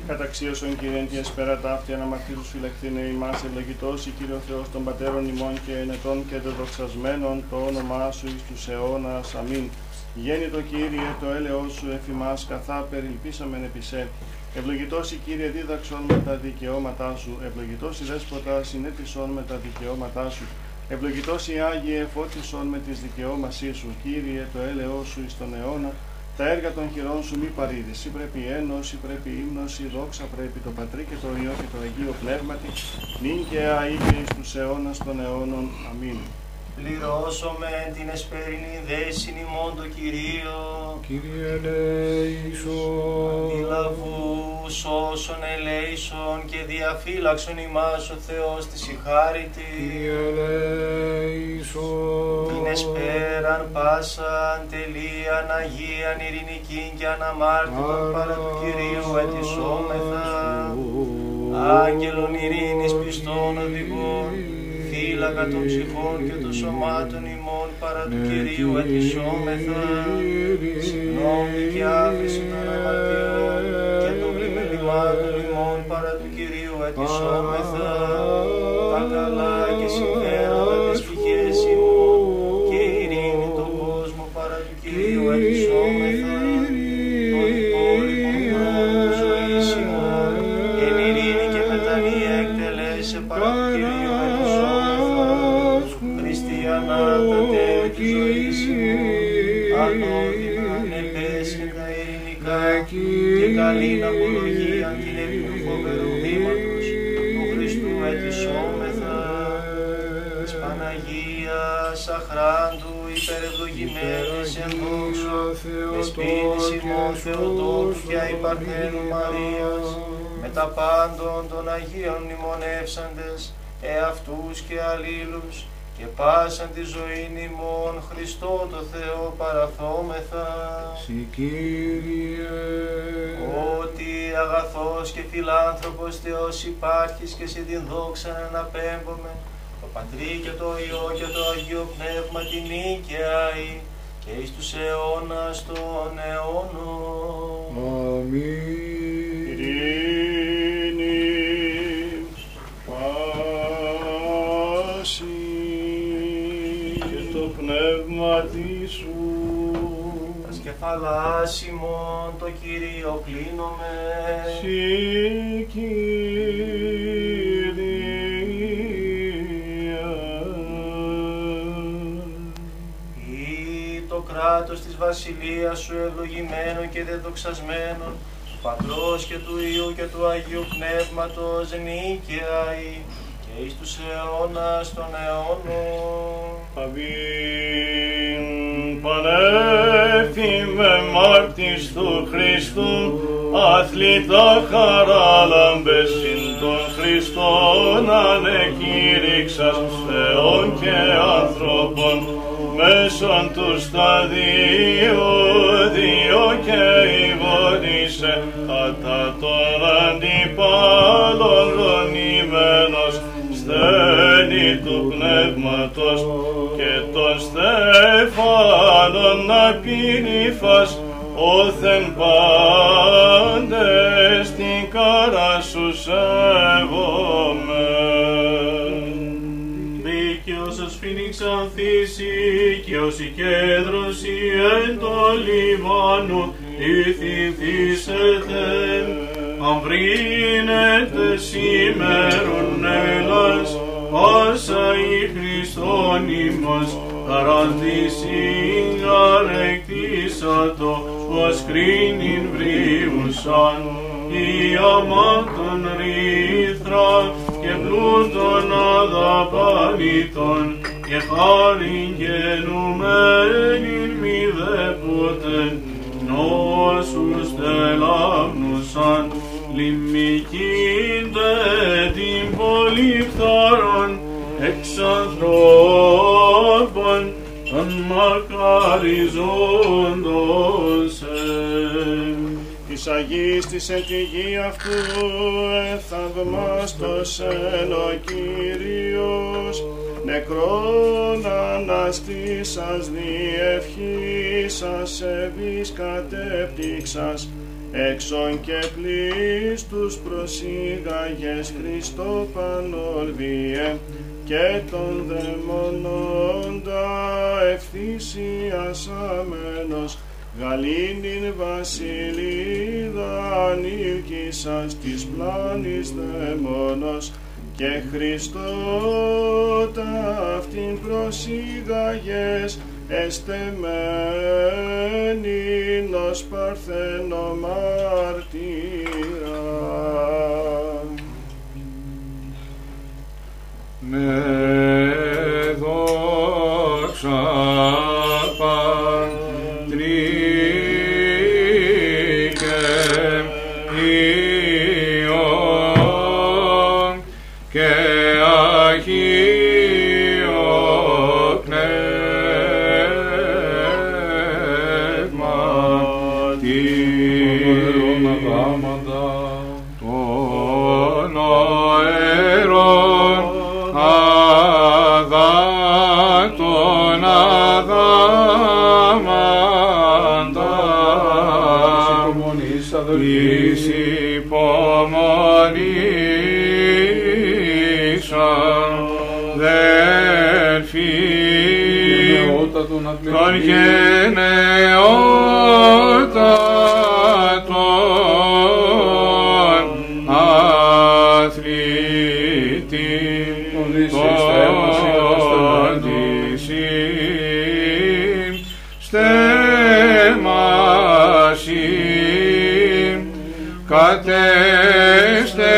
C: Καταξίωσον Κύριε τη εσπέρα ταύτη αναμαρτύρου φυλακτήνε ημάς ευλογητός η Κύριο Θεός των Πατέρων ημών και ενετών και δεδοξασμένων το όνομά Σου εις τους αιώνας. Αμήν. Γέννητο Κύριε το έλεος Σου εφημάς καθά περιλπίσαμεν επισέ. Ευλογητός η Κύριε δίδαξον με τα δικαιώματά Σου. Ευλογητός η Δέσποτα συνέτησον με τα δικαιώματά Σου. Ευλογητός η Άγιε φώτισον με τις δικαιώμασή Σου. Κύριε το έλεος Σου εις τον αιώνα. Τα έργα των χειρών σου μη παρήδηση, πρέπει ένωση, πρέπει ύμνωση, δόξα πρέπει το Πατρί και το Υιό και το Αγίο Πνεύματι, νυν και αεί και εις τους αιώνας των αιώνων. Αμήν.
A: Πληρώσομαι την εσπερινή δέσιν ημών το Κυρίο,
E: Κύριε ελέησον.
A: Αντιλαβούς όσων ελέησον και διαφύλαξον ημάς ο Θεός της ηχάρητη.
E: Κύριε ελέησον.
A: Την εσπέραν πάσαν τελείαν Αγίαν ειρηνικήν και αναμάρτητον παρά του Κυρίου ετισόμεθα. Άγγελων ειρήνης πιστών οδηγών, φύλακα των ψυχών και των σωμάτων ημών παρά του Κυρίου ετισόμεθα. Συγγνώμη και άφηση των αμαρτιών και των πλημελημάτων ημών παρά του Κυρίου ετισόμεθα. Τα καλά υπερευλογημένης εν δόξου Δεσποίνης ημών Θεοτόκου και αϊπαρθένου Μαρίας. Με τα πάντων των Αγίων μνημονεύσαντες εαυτούς και αλλήλους και πάσαν τη ζωή ημών Χριστό το Θεό παραθόμεθα.
E: Συ Κύριε.
A: ότι αγαθός και φιλάνθρωπος Θεός υπάρχεις και σε την δόξα να αναπέμπουμε το Πατρί και το Υιό και το Αγίο Πνεύμα την νίκαια και εις τους αιώνας των αιώνων.
E: Αμήν.
C: Ειρήνης πάσης και το πνεύμα σου
A: Τα σκεφαλάς ημών το Κύριο κλείνομαι.
C: Συ
A: κράτος της βασιλείας σου ευλογημένο και δεδοξασμένο, του Πατρός και του Υιού και του Αγίου Πνεύματος νίκαια ή και εις τους αιώνας των αιώνων.
C: Αμήν. Πανέφημε μάρτης του Χριστού, αθλητά χαράλαμπες συν των Χριστών ανεκήρυξας Θεών και ανθρώπων, μέσον του σταδίου δύο και υποδίσε κατά των αντιπάλων δονημένος στέλνει του πνεύματος. Και των στέφανων απειλήφας όθεν πάντες
B: ξανθήσει και ως η κέντρωση εν το Λιβάνο ηθηθήσετε αμβρίνετε σήμερον έλας όσα η Χριστόν ημάς καραντήσιν αρεκτήσατο ως κρίνην βρίουσαν η αμάτων ρήθρα και πλούτων αδαπανήτων και χάριν γενουμένην μη δέποτε νόσους τελάμνουσαν. Λιμικίντε την πολυφθάρων εξ ανθρώπων των μακαριζόντος
C: της Αγής της εν τη γη αυτού εθαυμάστος εν ο Κύριος νεκρόν αναστήσας διευχήσας ευής κατέπτυξας έξω και πλήστους προσήγαγες Χριστό πανορβιέ και των δαιμονώντα ευθύσιασαμένος γαλήνην βασιλίδα ανήλκησας της πλάνης δαιμόνος και Χριστό ταύτην προσήγαγες εστεμένην ως παρθένο μάρτυρα.
E: με δόξα των γενναιότατων αθλητή των δυσίν στέμασι κατέστε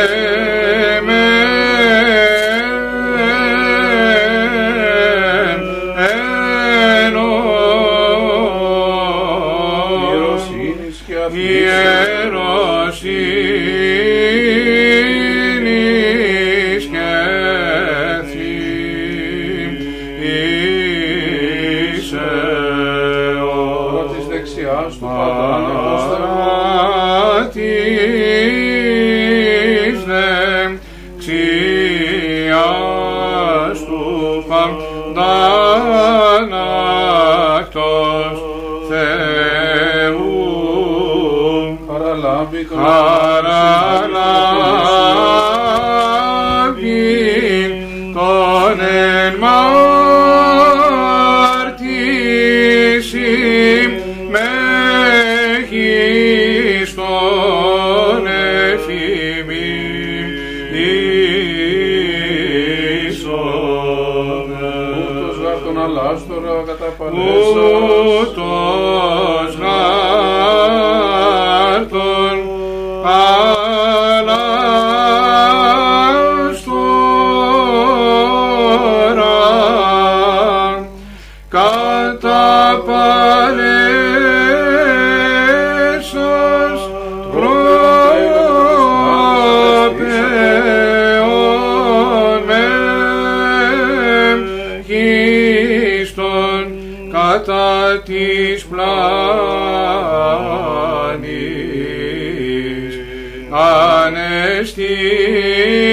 E: see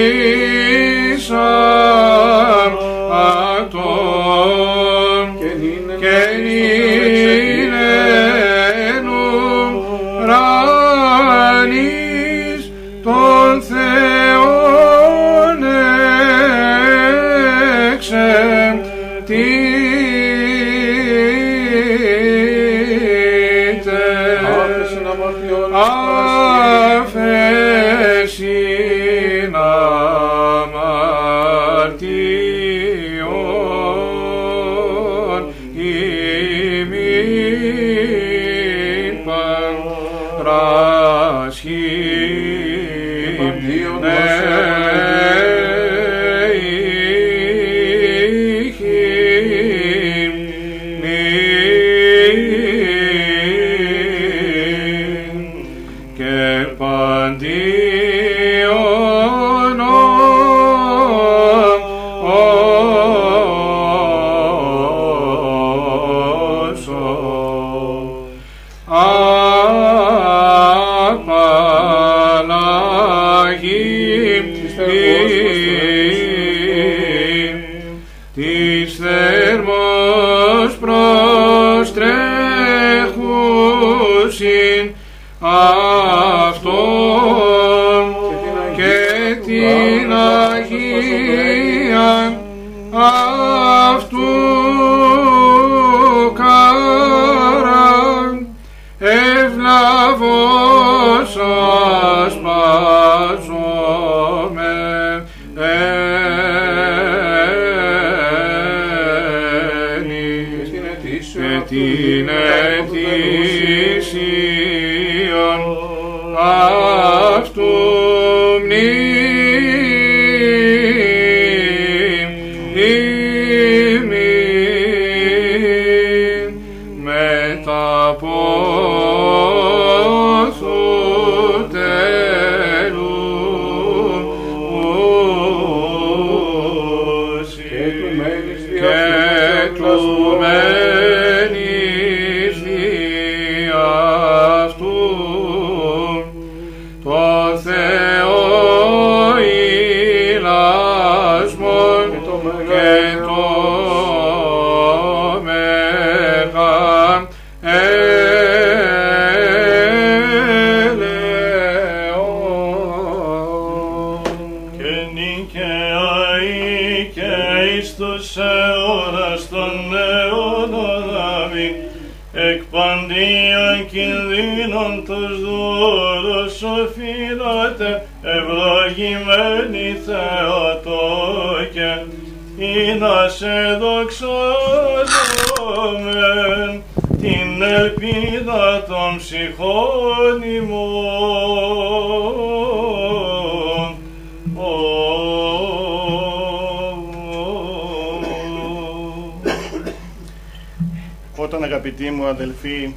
E: αγαπητοί μου αδελφοί,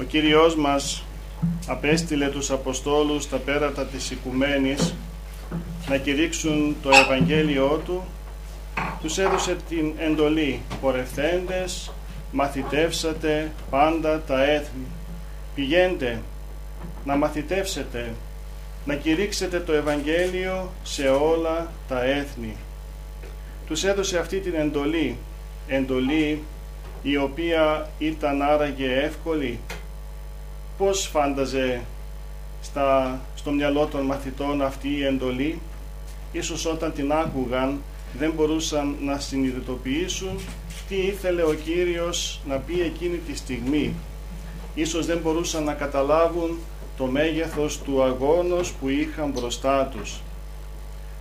E: ο Κύριος μας απέστειλε τους Αποστόλους στα πέρατα της Οικουμένης να κηρύξουν το Ευαγγέλιό Του, τους έδωσε την εντολή «Πορευθέντες, μαθητεύσατε πάντα τα έθνη». Πηγαίνετε να μαθητεύσετε, να κηρύξετε το Ευαγγέλιο σε όλα τα έθνη. Τους έδωσε αυτή την εντολή, εντολή η οποία ήταν άραγε εύκολη. Πώς φάνταζε στα, στο μυαλό των μαθητών αυτή η εντολή, ίσως όταν την άκουγαν δεν μπορούσαν να συνειδητοποιήσουν τι ήθελε ο Κύριος να πει εκείνη τη στιγμή. Ίσως δεν μπορούσαν να καταλάβουν το μέγεθος του αγώνος που είχαν μπροστά τους.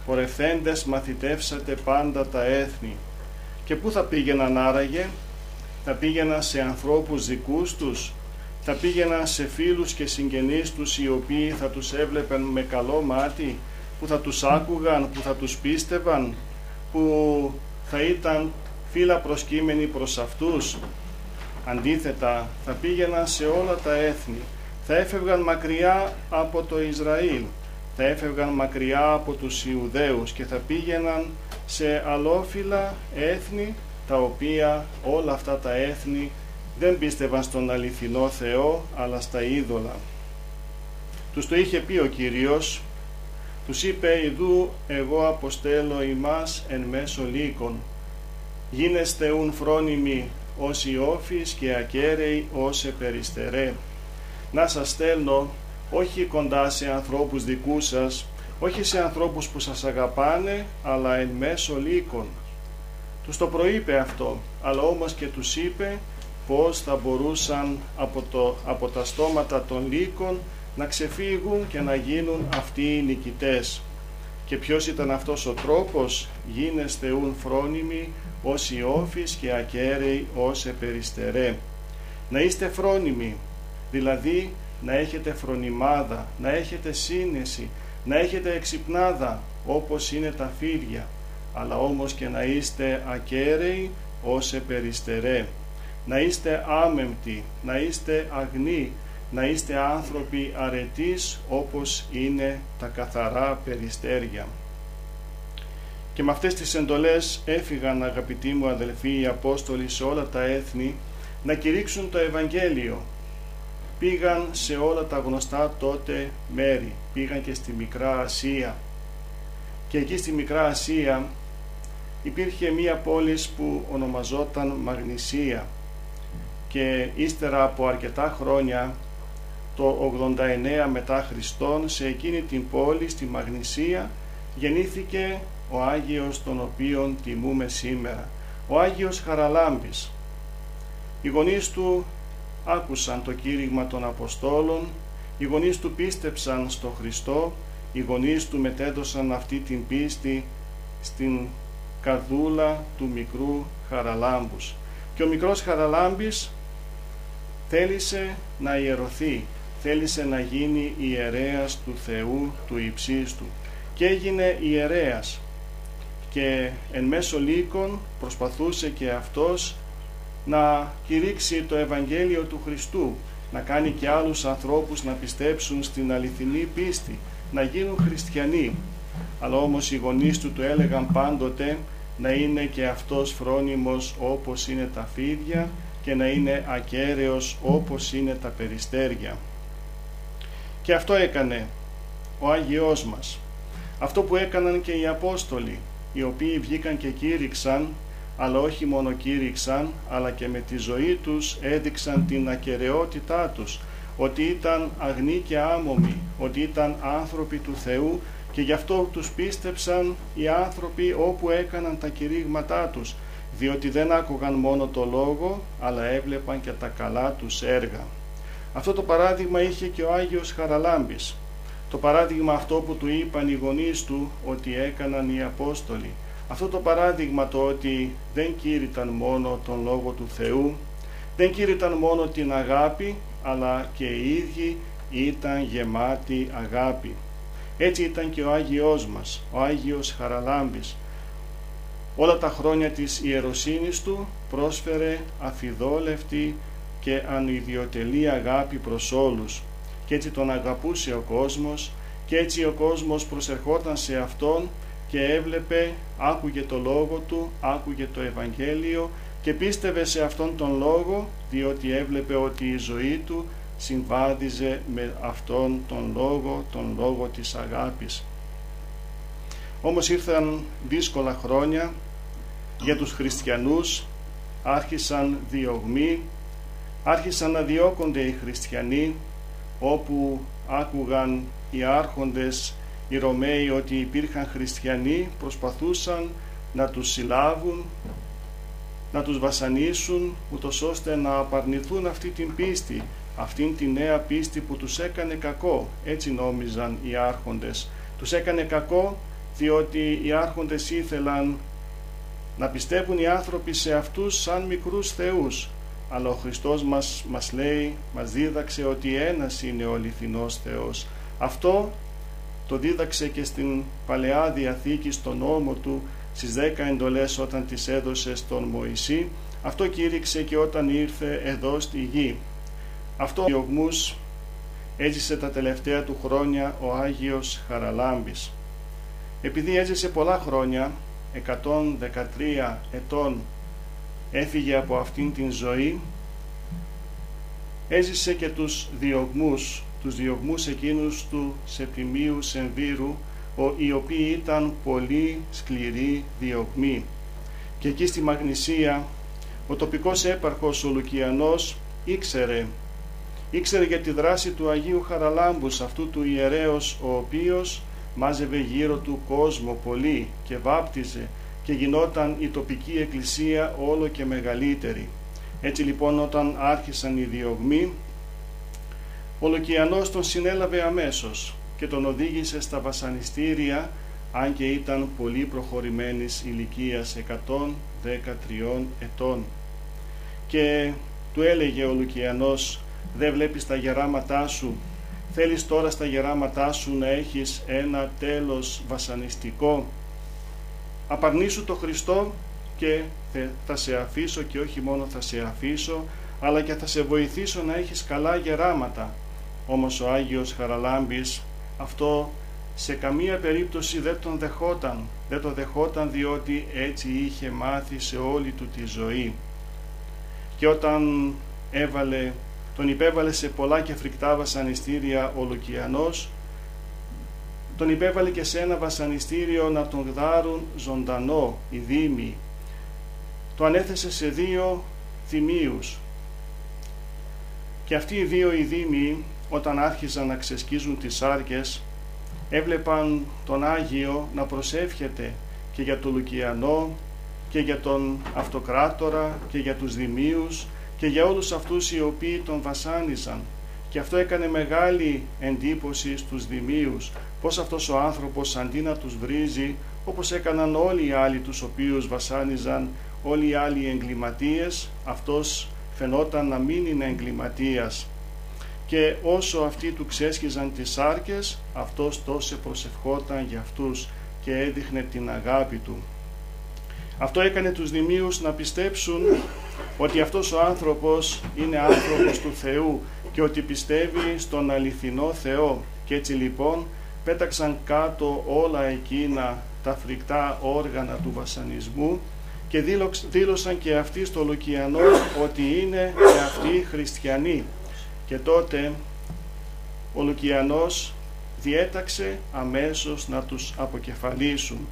E: Πορευθέντες μαθητεύσατε πάντα τα έθνη. Και πού θα πήγαιναν άραγε, θα πήγαιναν σε ανθρώπους δικούς τους, θα πήγαιναν σε φίλους και συγγενείς τους οι οποίοι θα τους έβλεπαν με καλό μάτι, που θα τους άκουγαν, που θα τους πίστευαν, που θα ήταν φύλλα προσκύμενοι προς αυτούς. Αντίθετα, θα πήγαιναν σε όλα τα έθνη, θα έφευγαν μακριά από το Ισραήλ, θα έφευγαν μακριά από τους Ιουδαίους και θα πήγαιναν σε αλόφυλα έθνη τα οποία όλα αυτά τα έθνη δεν πίστευαν στον αληθινό Θεό αλλά στα είδωλα. Τους το είχε πει ο Κύριος, τους είπε «Ιδού εγώ αποστέλω ημάς εν μέσω λύκων, γίνεστε ουν φρόνιμοι ως Ιώφης και ακέραιοι ως επεριστερέ. Να σας στέλνω όχι κοντά σε ανθρώπους δικούς σας, όχι σε ανθρώπους που σας αγαπάνε, αλλά εν μέσω λύκων. Τους το προείπε αυτό, αλλά όμως και τους είπε
C: πώς θα μπορούσαν από, το, από τα στόματα των λύκων να ξεφύγουν και να γίνουν αυτοί οι νικητές. Και ποιος ήταν αυτός ο τρόπος, γίνεστε ουν φρόνιμοι ως ιόφης και ακέραιοι ως επεριστερέ. Να είστε φρόνιμοι, δηλαδή να έχετε φρονιμάδα, να έχετε σύνεση, να έχετε εξυπνάδα όπως είναι τα φίδια, αλλά όμως και να είστε ακέραιοι ως επεριστερέ. Να είστε άμεμπτοι, να είστε αγνοί, να είστε άνθρωποι αρετής όπως είναι τα καθαρά περιστέρια. Και με αυτές τις εντολές έφυγαν αγαπητοί μου αδελφοί οι Απόστολοι σε όλα τα έθνη να κηρύξουν το Ευαγγέλιο. Πήγαν σε όλα τα γνωστά τότε μέρη, πήγαν και στη Μικρά Ασία. Και εκεί στη Μικρά Ασία υπήρχε μία πόλης που ονομαζόταν Μαγνησία και ύστερα από αρκετά χρόνια το 89 μετά Χριστόν σε εκείνη την πόλη στη Μαγνησία γεννήθηκε ο Άγιος τον οποίον τιμούμε σήμερα ο Άγιος Χαραλάμπης. Οι γονείς του άκουσαν το κήρυγμα των Αποστόλων οι γονείς του πίστεψαν στο Χριστό οι γονείς του μετέδωσαν αυτή την πίστη στην καρδούλα του μικρού Χαραλάμπους. Και ο μικρός Χαραλάμπης θέλησε να ιερωθεί θέλησε να γίνει ιερέας του Θεού του υψίστου. Και έγινε ιερέας. Και εν μέσω λύκων προσπαθούσε και αυτός να κηρύξει το Ευαγγέλιο του Χριστού να κάνει και άλλους ανθρώπους να πιστέψουν στην αληθινή πίστη να γίνουν χριστιανοί αλλά όμως οι γονείς του του έλεγαν πάντοτε να είναι και αυτός φρόνιμος όπως είναι τα φίδια και να είναι ακέραιος όπως είναι τα περιστέρια. Και αυτό έκανε ο Άγιος μας. Αυτό που έκαναν και οι Απόστολοι, οι οποίοι βγήκαν και κήρυξαν, αλλά όχι μόνο κήρυξαν, αλλά και με τη ζωή τους έδειξαν την ακαιρεότητά τους, ότι ήταν αγνοί και άμομοι, ότι ήταν άνθρωποι του Θεού και γι' αυτό τους πίστεψαν οι άνθρωποι όπου έκαναν τα κηρύγματά τους, διότι δεν άκουγαν μόνο το λόγο, αλλά έβλεπαν και τα καλά τους έργα. Αυτό το παράδειγμα είχε και ο Άγιος Χαραλάμπης. Το παράδειγμα αυτό που του είπαν οι γονείς του ότι έκαναν οι Απόστολοι. Αυτό το παράδειγμα το ότι δεν κήρυταν μόνο τον Λόγο του Θεού, δεν κήρυταν μόνο την αγάπη, αλλά και οι ίδιοι ήταν γεμάτοι αγάπη. Έτσι ήταν και ο Άγιος μας, ο Άγιος Χαραλάμπης. Όλα τα χρόνια της ιεροσύνης του πρόσφερε αφιδόλευτη και ανιδιοτελή αγάπη προς όλους και έτσι τον αγαπούσε ο κόσμος και έτσι ο κόσμος προσερχόταν σε Αυτόν και έβλεπε, άκουγε το Λόγο Του, άκουγε το Ευαγγέλιο και πίστευε σε Αυτόν τον Λόγο διότι έβλεπε ότι η ζωή Του συμβάδιζε με Αυτόν τον Λόγο, τον Λόγο της αγάπης. Όμως ήρθαν δύσκολα χρόνια για τους χριστιανούς, άρχισαν διωγμοί, άρχισαν να διώκονται οι χριστιανοί όπου άκουγαν οι άρχοντες οι Ρωμαίοι ότι υπήρχαν χριστιανοί προσπαθούσαν να τους συλλάβουν να τους βασανίσουν ούτως ώστε να απαρνηθούν αυτή την πίστη αυτήν τη νέα πίστη που τους έκανε κακό έτσι νόμιζαν οι άρχοντες τους έκανε κακό διότι οι άρχοντες ήθελαν να πιστεύουν οι άνθρωποι σε αυτούς σαν μικρούς θεούς αλλά ο Χριστός μας, μας λέει, μας δίδαξε ότι ένας είναι ο αληθινός Θεός. Αυτό το δίδαξε και στην Παλαιά Διαθήκη στον νόμο του στις δέκα εντολές όταν τις έδωσε στον Μωυσή. Αυτό κήρυξε και όταν ήρθε εδώ στη γη. Αυτό ο διωγμούς έζησε τα τελευταία του χρόνια ο Άγιος Χαραλάμπης. Επειδή έζησε πολλά χρόνια, 113 ετών έφυγε από αυτήν την ζωή έζησε και τους διωγμούς τους διωγμούς εκείνους του Σεπτιμίου Σεμβύρου οι οποίοι ήταν πολύ σκληροί διωγμοί και εκεί στη Μαγνησία ο τοπικός έπαρχος ο Λουκιανός ήξερε ήξερε για τη δράση του Αγίου Χαραλάμπους αυτού του ιερέως ο οποίος μάζευε γύρω του κόσμο πολύ και βάπτιζε και γινόταν η τοπική εκκλησία όλο και μεγαλύτερη. Έτσι λοιπόν όταν άρχισαν οι διωγμοί, ο Λουκιανός τον συνέλαβε αμέσως και τον οδήγησε στα βασανιστήρια αν και ήταν πολύ προχωρημένης ηλικίας 113 ετών. Και του έλεγε ο Λουκιανός «Δεν βλέπεις τα γεράματά σου, θέλεις τώρα στα γεράματά σου να έχεις ένα τέλος βασανιστικό. Απαρνήσου το Χριστό και θα σε αφήσω και όχι μόνο θα σε αφήσω, αλλά και θα σε βοηθήσω να έχεις καλά γεράματα». Όμως ο Άγιος Χαραλάμπης αυτό σε καμία περίπτωση δεν τον δεχόταν. Δεν το δεχόταν διότι έτσι είχε μάθει σε όλη του τη ζωή. Και όταν έβαλε, τον υπέβαλε σε πολλά και φρικτά βασανιστήρια ο Λουκιανός, τον υπέβαλε και σε ένα βασανιστήριο να τον γδάρουν ζωντανό οι δήμοι. Το ανέθεσε σε δύο θυμίους. Και αυτοί οι δύο οι δήμοι όταν άρχιζαν να ξεσκίζουν τις σάρκες έβλεπαν τον Άγιο να προσεύχεται και για τον Λουκιανό και για τον Αυτοκράτορα και για τους Δημίους και για όλους αυτούς οι οποίοι τον βασάνιζαν και αυτό έκανε μεγάλη εντύπωση στους Δημίους πως αυτός ο άνθρωπος αντί να τους βρίζει όπως έκαναν όλοι οι άλλοι τους οποίους βασάνιζαν όλοι οι άλλοι εγκληματίες αυτός φαινόταν να μην είναι εγκληματίας και όσο αυτοί του ξέσχιζαν τις σάρκες αυτός τόσο προσευχόταν για αυτούς και έδειχνε την αγάπη του. Αυτό έκανε τους δημίους να πιστέψουν ότι αυτός ο άνθρωπος είναι άνθρωπος του Θεού και ότι πιστεύει στον αληθινό Θεό. Και έτσι λοιπόν πέταξαν κάτω όλα εκείνα τα φρικτά όργανα του βασανισμού και δήλωσαν και αυτοί στο Λουκιανό ότι είναι και αυτοί χριστιανοί. Και τότε ο Λουκιανός διέταξε αμέσως να τους αποκεφαλίσουν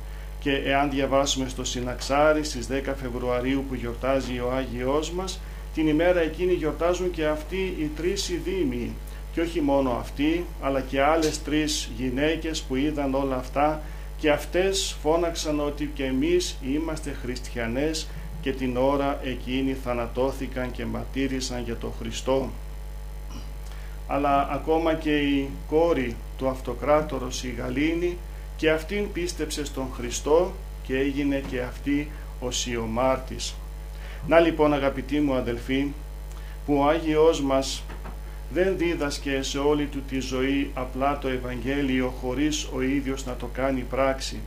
C: και εάν διαβάσουμε στο Συναξάρι στις 10 Φεβρουαρίου που γιορτάζει ο Άγιος μας την ημέρα εκείνη γιορτάζουν και αυτοί οι τρεις ειδήμοι και όχι μόνο αυτοί αλλά και άλλες τρεις γυναίκες που είδαν όλα αυτά και αυτές φώναξαν ότι και εμείς είμαστε χριστιανές και την ώρα εκείνη θανατώθηκαν και ματήρισαν για το Χριστό αλλά ακόμα και η κόρη του αυτοκράτορος η Γαλήνη και αυτήν πίστεψε στον Χριστό και έγινε και αυτή ο Σιωμάρτης. Να λοιπόν αγαπητοί μου αδελφοί, που ο Άγιος μας δεν δίδασκε σε όλη του τη ζωή απλά το Ευαγγέλιο χωρίς ο ίδιος να το κάνει πράξη.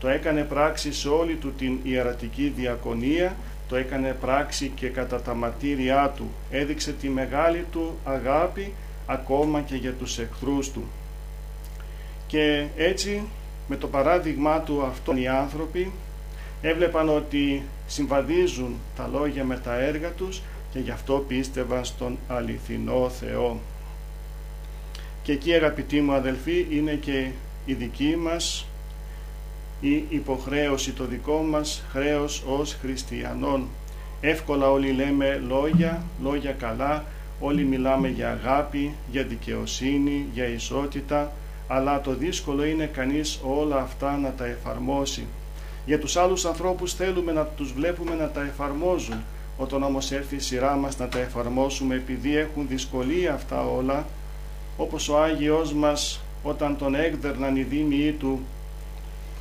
C: Το έκανε πράξη σε όλη του την ιερατική διακονία, το έκανε πράξη και κατά τα ματήριά του. Έδειξε τη μεγάλη του αγάπη ακόμα και για τους εχθρούς του. Και έτσι με το παράδειγμά του αυτών οι άνθρωποι έβλεπαν ότι συμβαδίζουν τα λόγια με τα έργα τους και γι' αυτό πίστευαν στον αληθινό Θεό. Και εκεί αγαπητοί μου αδελφοί είναι και η δική μας η υποχρέωση, το δικό μας χρέος ως χριστιανών. Εύκολα όλοι λέμε λόγια, λόγια καλά, Όλοι μιλάμε για αγάπη, για δικαιοσύνη, για ισότητα, αλλά το δύσκολο είναι κανείς όλα αυτά να τα εφαρμόσει. Για τους άλλους ανθρώπους θέλουμε να τους βλέπουμε να τα εφαρμόζουν. Όταν όμως έρθει η σειρά μας να τα εφαρμόσουμε επειδή έχουν δυσκολία αυτά όλα, όπως ο Άγιος μας όταν τον έκδερναν οι δήμοι του,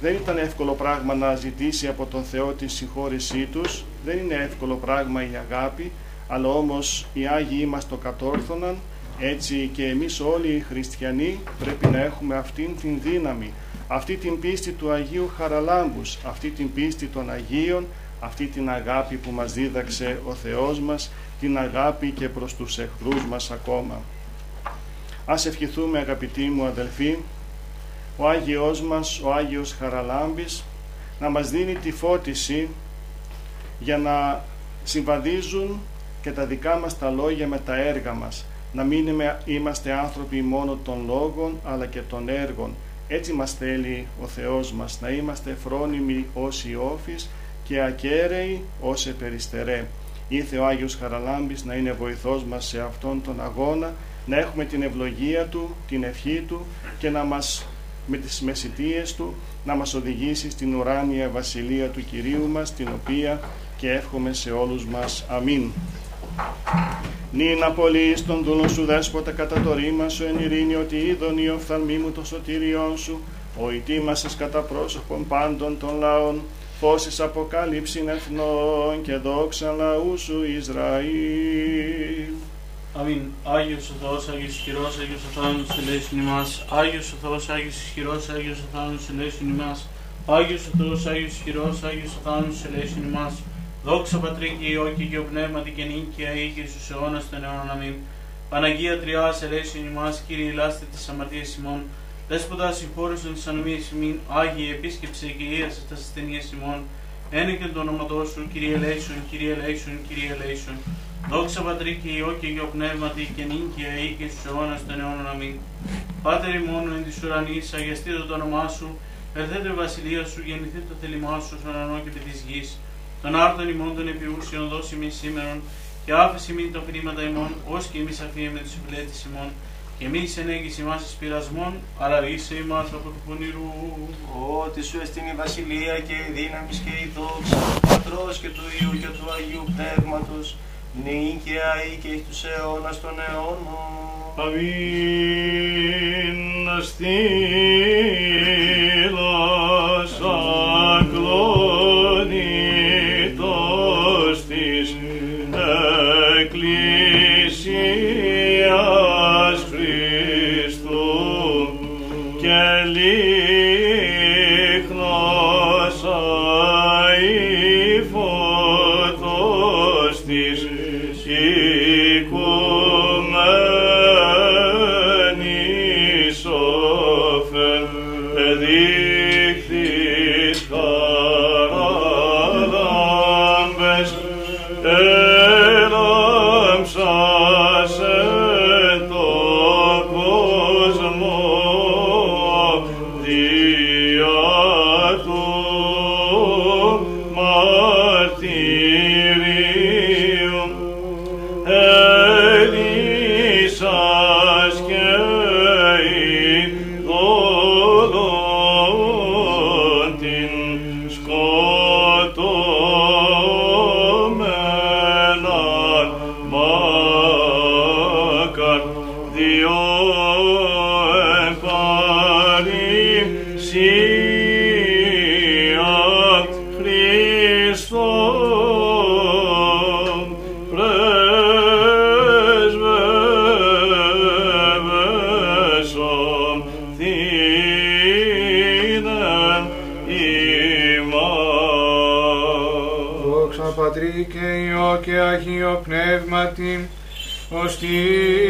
C: δεν ήταν εύκολο πράγμα να ζητήσει από τον Θεό τη συγχώρησή τους, δεν είναι εύκολο πράγμα η αγάπη, αλλά όμως οι Άγιοι μας το κατόρθωναν έτσι και εμείς όλοι οι χριστιανοί πρέπει να έχουμε αυτήν την δύναμη αυτή την πίστη του Αγίου Χαραλάμπους αυτή την πίστη των Αγίων αυτή την αγάπη που μας δίδαξε ο Θεός μας την αγάπη και προς τους εχθρούς μας ακόμα. Ας ευχηθούμε αγαπητοί μου αδελφοί ο Άγιος μας, ο Άγιος Χαραλάμπης να μας δίνει τη φώτιση για να συμβαδίζουν και τα δικά μας τα λόγια με τα έργα μας, να μην είμαστε άνθρωποι μόνο των λόγων αλλά και των έργων. Έτσι μας θέλει ο Θεός μας, να είμαστε φρόνιμοι ως Ιώφης και ακέραιοι ως επεριστερέ. Ήρθε ο Άγιος Χαραλάμπης να είναι βοηθός μας σε αυτόν τον αγώνα, να έχουμε την ευλογία Του, την ευχή Του και να μας με τις μεσητείες Του να μας οδηγήσει στην ουράνια βασιλεία του Κυρίου μας, την οποία και εύχομαι σε όλους μας. Αμήν. Νυν απολύεις τον δούλον σου δέσποτα κατά το ρήμα σου εν ειρήνη ότι είδον η οφθαλμή μου το σωτήριόν σου ο ητήμασες κατά πρόσωπον πάντων των λαών φώσεις αποκάλυψην εθνών και δόξα λαού σου Ισραήλ.
B: Αμήν. Άγιος ο Θεός, Άγιος ισχυρός, Άγιος ο θάνατος ελέησιν ημάς. Άγιος ο Θεός, Άγιος ισχυρός, Άγιος ο θάνατος ελέησιν ημάς. Άγιος ο Θεός, Άγιος ισχυρός, Άγιος ο θάνατος ελέησιν ημάς. Δόξα Πατρί και Υιό και Υιό Πνεύματι και νίκαια ή και στους αιώνας των αιώνων. Αμήν. Παναγία Τριάς ελέησιν ημάς, Κύριε Λάστε της αμαρτίας ημών. Δέσποτα συγχώρεσον τις ανομίες ημίν, Άγιε επίσκεψε και ίασες τας ασθενείες ημών. Ένεκεν το όνοματό σου, Κύριε ελέησον, Κύριε ελέησον, Κύριε ελέησον. Δόξα Πατρί και Υιό και Υιό Πνεύματι και νίκαια ή και στους αιώνας των αιώνων. Αμήν. Πάτερ ημών εν της ουρανής, αγιαστείτε το όνομά σου, ερθέτε η βασιλεία σου, γεννηθείτε το θέλημά σου στον ουρανό και επί της γης. Τον άρτον ημών των επιούσιων δώσει μη σήμερον, και άφεση μην το χρήματα ημών, ως και εμείς αφίεμε τους υπηρέτης ημών, και μη ενέγγιση μας εις πειρασμών, αλλά ρίσε ημάς από του πονηρού.
A: Ότι σου εστίν η βασιλεία και η δύναμη και η δόξα του Πατρός και του Υιού και του Αγίου Πνεύματος, νίκαια ή και εις τους αιώνας των αιώνων.
D: Αμήν στήλος
E: ο στήλος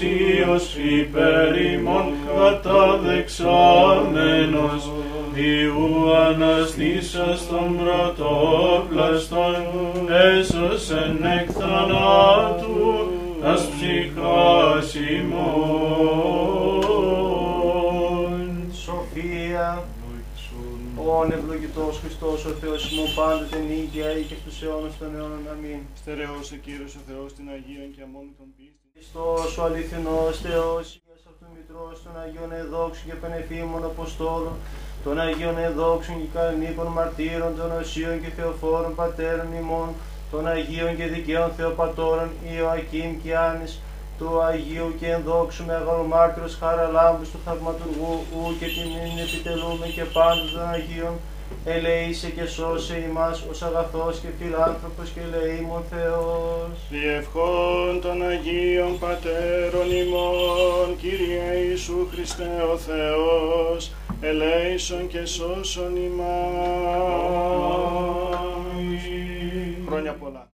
D: εκουσίως υπέρ ημών καταδεξάμενος Ιού αναστήσας των πρωτόπλαστων έσωσεν εκ θανάτου τας ψυχάς ημών.
A: Σοφία, όν ευλογητός Χριστός ο Θεός ημών πάντοτε νίκαια ή και στους αιώνας των αιώνων. Αμήν.
C: Στερεώσε Κύριος ο Θεός την Αγία και αμόμη των πίστη.
A: Χριστός ο αληθινός Θεός, Υγείας αυτού Μητρός των Αγίων Εδόξων και Πενεφήμων Αποστόλων, των Αγίων Εδόξων και Καλνίκων Μαρτύρων, των Οσίων και Θεοφόρων Πατέρων ημών, των Αγίων και Δικαίων Θεοπατώρων Ιωακήμ και Άνης, του Αγίου και ενδόξου μεγαλομάρτυρος χαραλάμπους του θαυματουργού, ου και τιμήν επιτελούμε και πάντων των Αγίων, ελεήσε και σώσε ημάς ως αγαθός και φιλάνθρωπος και ελεήμων Θεός.
C: Διευχών των Αγίων Πατέρων ημών, Κύριε Ιησού Χριστέ ο Θεός, ελέησον και σώσον ημάς. Χρόνια πολλά.